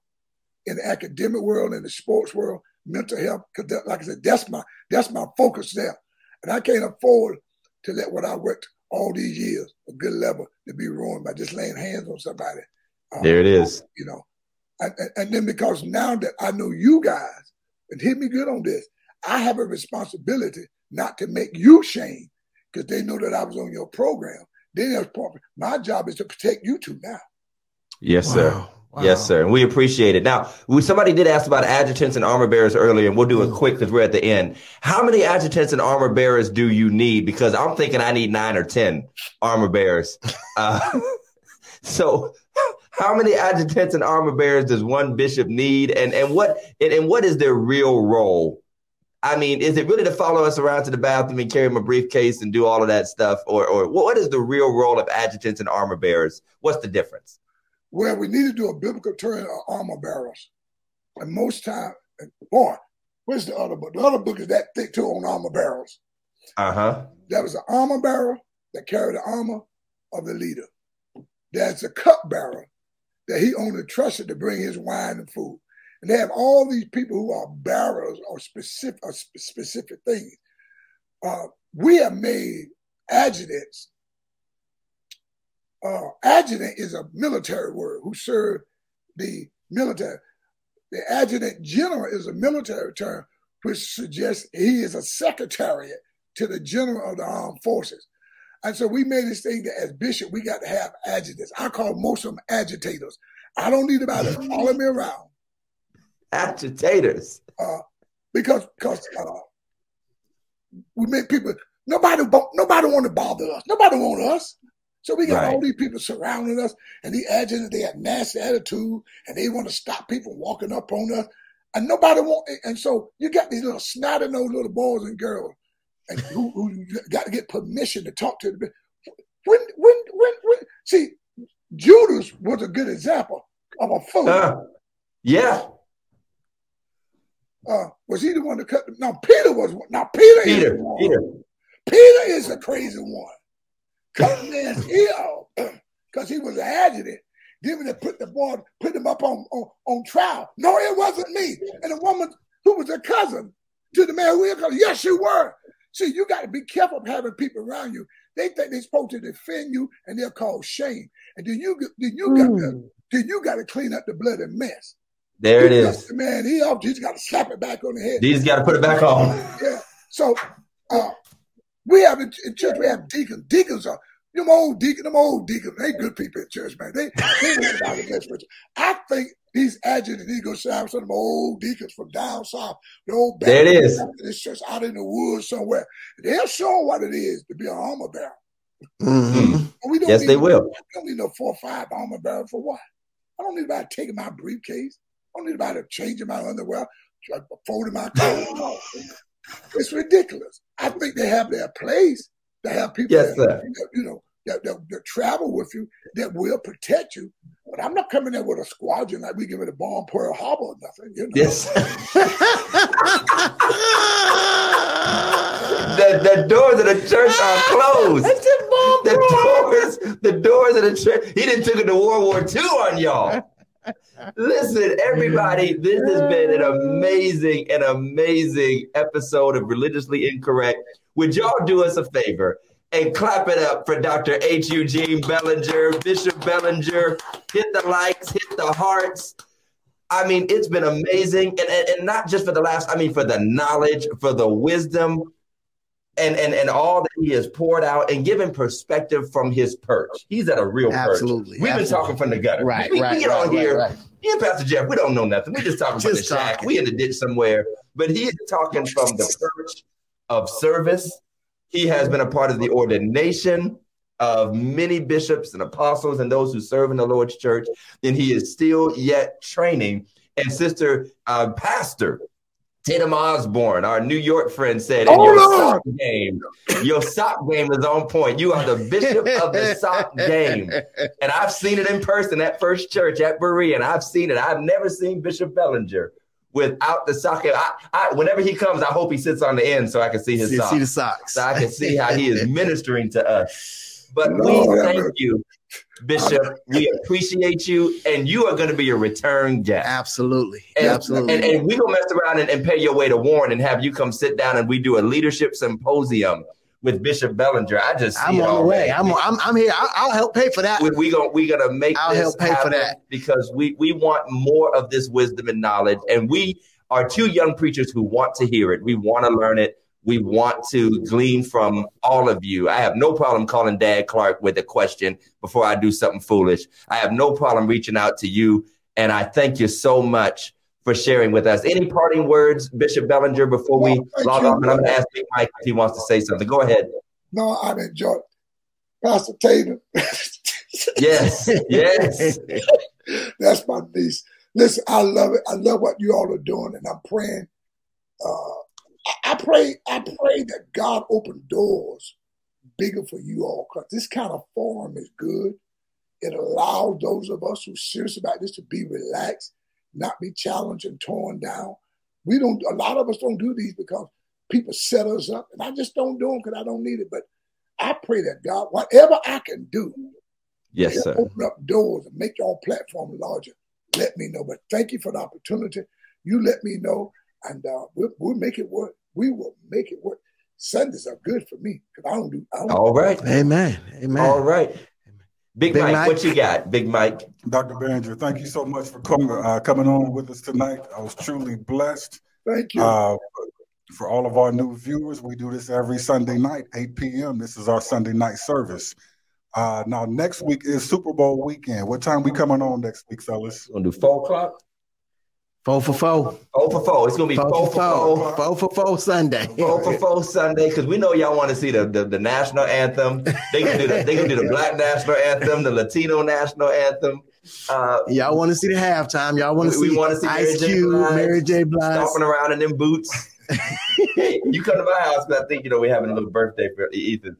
in the academic world, in the sports world, mental health. Because, like I said, that's my that's my focus there, and I can't afford to let what I worked all these years, a good level, to be ruined by just laying hands on somebody. Uh, There it is. you know. And, and, and then because now that I know you guys, and hit me good on this, I have a responsibility not to make you shame because they know that I was on your program. Then there's part, my job is to protect you two now. Yes, sir. Wow. Yes, sir. And we appreciate it. Now, we, somebody did ask about adjutants and armor bearers earlier, and we'll do it quick because we're at the end. How many adjutants and armor bearers do you need? Because I'm thinking I need nine or 10 armor bearers. Uh, so, how many adjutants and armor bearers does one bishop need? And, and what, and, and what is their real role? I mean, is it really to follow us around to the bathroom and carry my briefcase and do all of that stuff? Or, or what is the real role of adjutants and armor bearers? What's the difference? Well, we need to do a biblical turn of armor bearers. And most time, boy, where's the other book? The other book is that thick too on armor bearers. Uh huh. There was an armor bearer that carried the armor of the leader. There's a cup bearer that he only trusted to bring his wine and food. And they have all these people who are bearers of specific, of specific things. Uh, we have made adjutants. Uh, adjutant is a military word who served the military. The adjutant general is a military term which suggests he is a secretariat to the general of the armed forces. And so we made this thing that as bishop, we got to have adjutants. I call most of them agitators. I don't need anybody to follow me around Agitators. uh, because because uh, we make people nobody nobody want to bother us. Nobody want us. So we got Right. all these people surrounding us, and the adjutants they have nasty attitude, and they want to stop people walking up on us, and nobody want. And so you got these little snotty nosed little boys and girls, and who, who got to get permission to talk to. them. when when when when see Judas was a good example of a fool. Uh, yeah. uh, was he the one that cut? No, Peter was. one- Now Peter, is Peter. one. Peter. Peter is the crazy one. Cut the man's ear off because he was an adjutant. Then they put the boy, put him up on, on on trial. No, it wasn't me. And the woman who was a cousin to the man who was cousin, yes, you were. See, you got to be careful of having people around you. They think they're supposed to defend you, and they're called shame. And then you then you got to then you got to clean up the bloody mess. There it You is. got the Man, he off. He's got to slap it back on the head. These got to put it back on. Yeah. So uh, we have in, in church we have deacons. Deacons are them old deacons, them old deacons. They good people in church, man. They they about the best church. I think these adjutants need to go sign some of them old deacons from down south, the old There it is. Baptist church out in the woods somewhere. They'll show what it is to be an armor bearer. Mhm. We don't Yes, need, they will. We don't need no four or five armor bearer for what? I don't need anybody taking my briefcase. I don't need anybody changing my underwear, folding my clothes. It's ridiculous. I think they have their place to have people Yes, that, you know that, that, that travel with you that will protect you. But I'm not coming there with a squadron like we give it a bomb Pearl Harbor or nothing. You know? Yes. the, the doors of the church are closed. The doors, the doors of the church. He didn't took it to World War II on y'all. Listen, everybody, this has been an amazing, an amazing episode of Religiously Incorrect. Would y'all do us a favor and clap it up for Dr. H. Eugene Bellinger, Bishop Bellinger? Hit the likes, hit the hearts. I mean, it's been amazing. And, and, and not just for the last, I mean, for the knowledge, for the wisdom. And and and all that he has poured out and given perspective from his perch. He's at a real Absolutely, perch. We've been talking from the gutter. Right, we, we right, get on right, here. right, right. Me and Pastor Jeff, we don't know nothing. We just talking from the Just shack. talking. We in the ditch somewhere. But he is talking from the perch of service. He has been a part of the ordination of many bishops and apostles and those who serve in the Lord's church. And he is still yet training. And Sister uh, Pastor Tatum Osborne, our New York friend, said, "In your sock game, your sock game is on point. You are the bishop of the sock game." And I've seen it in person at First Church at Berea, and I've seen it. I've never seen Bishop Bellinger without the sock. I, I, whenever he comes, I hope he sits on the end so I can see his See, sock, see the socks. so I can see how he is ministering to us. But we Lord thank you, Bishop. We appreciate you, and you are going to be a return guest. Absolutely. And, Absolutely. And, and we gonna mess around and, and pay your way to Warren and have you come sit down and we do a leadership symposium with Bishop Bellinger. I just see I'm on the way. I'm, I'm I'm here. I'll, I'll help pay for that. we, we gonna we gonna make I'll this help pay for that. because we we want more of this wisdom and knowledge, and we are two young preachers who want to hear it. We want to learn it. We want to glean from all of you. I have no problem calling Dad Clark with a question before I do something foolish. I have no problem reaching out to you, and I thank you so much for sharing with us. Any parting words, Bishop Bellinger, before we Well, log off? And I'm going to ask Big Mike if he wants to say something. Go ahead. No, I've enjoyed Pastor Tatum. Yes, yes. That's my niece. Listen, I love it. I love what you all are doing, and I'm praying. Uh, I, pray. I pray that God open doors bigger for you all, because this kind of forum is good. It allows those of us who are serious about this to be relaxed, not be challenged and torn down. We don't. A lot of us don't do these because people set us up, and I just don't do them because I don't need it. But I pray that God, whatever I can do, Yes, sir. open up doors and make your platform larger. Let me know. But thank you for the opportunity. You let me know, and uh, we'll, we'll make it work. We will make it work. Sundays are good for me because I don't do. I don't All right. Amen. Amen. All right. Big, Big Mike, Mike. what you got? Big Mike. Dr. Bellinger, thank you so much for coming uh, coming on with us tonight. I was truly blessed. Thank you. Uh, for all of our new viewers, we do this every Sunday night, 8 p.m. This is our Sunday night service. Uh, now, next week is Super Bowl weekend. What time we coming on next week, fellas? We're gonna do four o'clock. Four for four. Four for four. It's gonna be Four four for four. four. Four for four Sunday. Four for four Sunday because we know y'all want to see the, the the national anthem. They can do the they can do the black national anthem, the Latino national anthem. Uh, Y'all want to see the halftime. Y'all want to see we see, wanna see Mary Ice J. Cube, Blige Mary J. Blige. stomping around in them boots. you come to my house because I think you know we're having a little birthday for Ethan.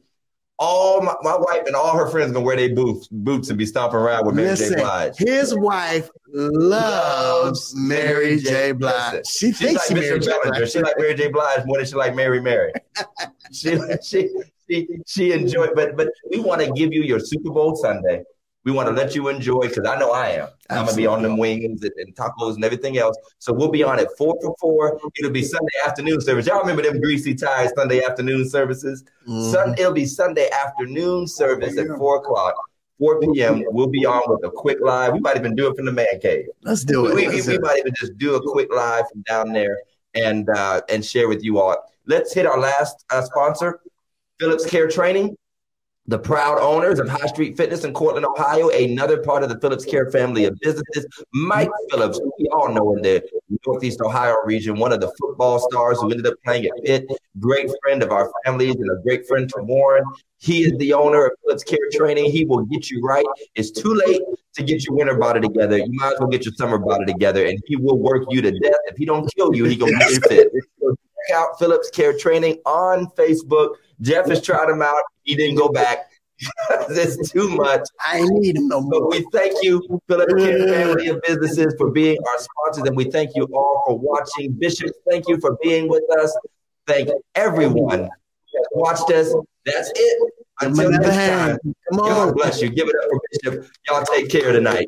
All my, my wife and all her friends gonna wear their boots boots and be stomping around with Mary Listen, J. Blige. his wife loves Mary J. Blige. She She's thinks like she Mary J. Blige. She like Mary J. Blige more than she like Mary Mary. she she she she enjoyed, but but we want to give you your Super Bowl Sunday. We want to let you enjoy because I know I am. I'm gonna be on them wings and, and tacos and everything else. So we'll be on at four for four. It'll be Sunday afternoon service. Y'all remember them greasy ties Sunday afternoon services? Mhm. Sun, it'll be Sunday afternoon service at four o'clock. 4 p.m. We'll be on with a quick live. We might even do it from the man cave Let's do it. we, we, we might even just do a quick live from down there and uh, and share with you all. Let's hit our last uh, sponsor, Phillips Care Training, the proud owners of High Street Fitness in Cortland, Ohio, another part of the Phillips Care family of businesses. Mike Phillips, we all know in the Northeast Ohio region, one of the football stars who ended up playing at Pitt, great friend of our families and a great friend to Warren. He is the owner of Phillips Care Training. He will get you right. It's too late to get your winter body together. You might as well get your summer body together, and he will work you to death. If he don't kill you, he gonna get you fit. Check out Phillips Care Training on Facebook. Jeff has tried him out. He didn't go back. it's too much. I need him no more. But we thank you, Phillips Care family of businesses, for being our sponsors, and we thank you all for watching. Bishop, thank you for being with us. Thank everyone who has watched us. That's it. Until next time, Come on. God bless you. Give it up for Bishop. Y'all take care tonight.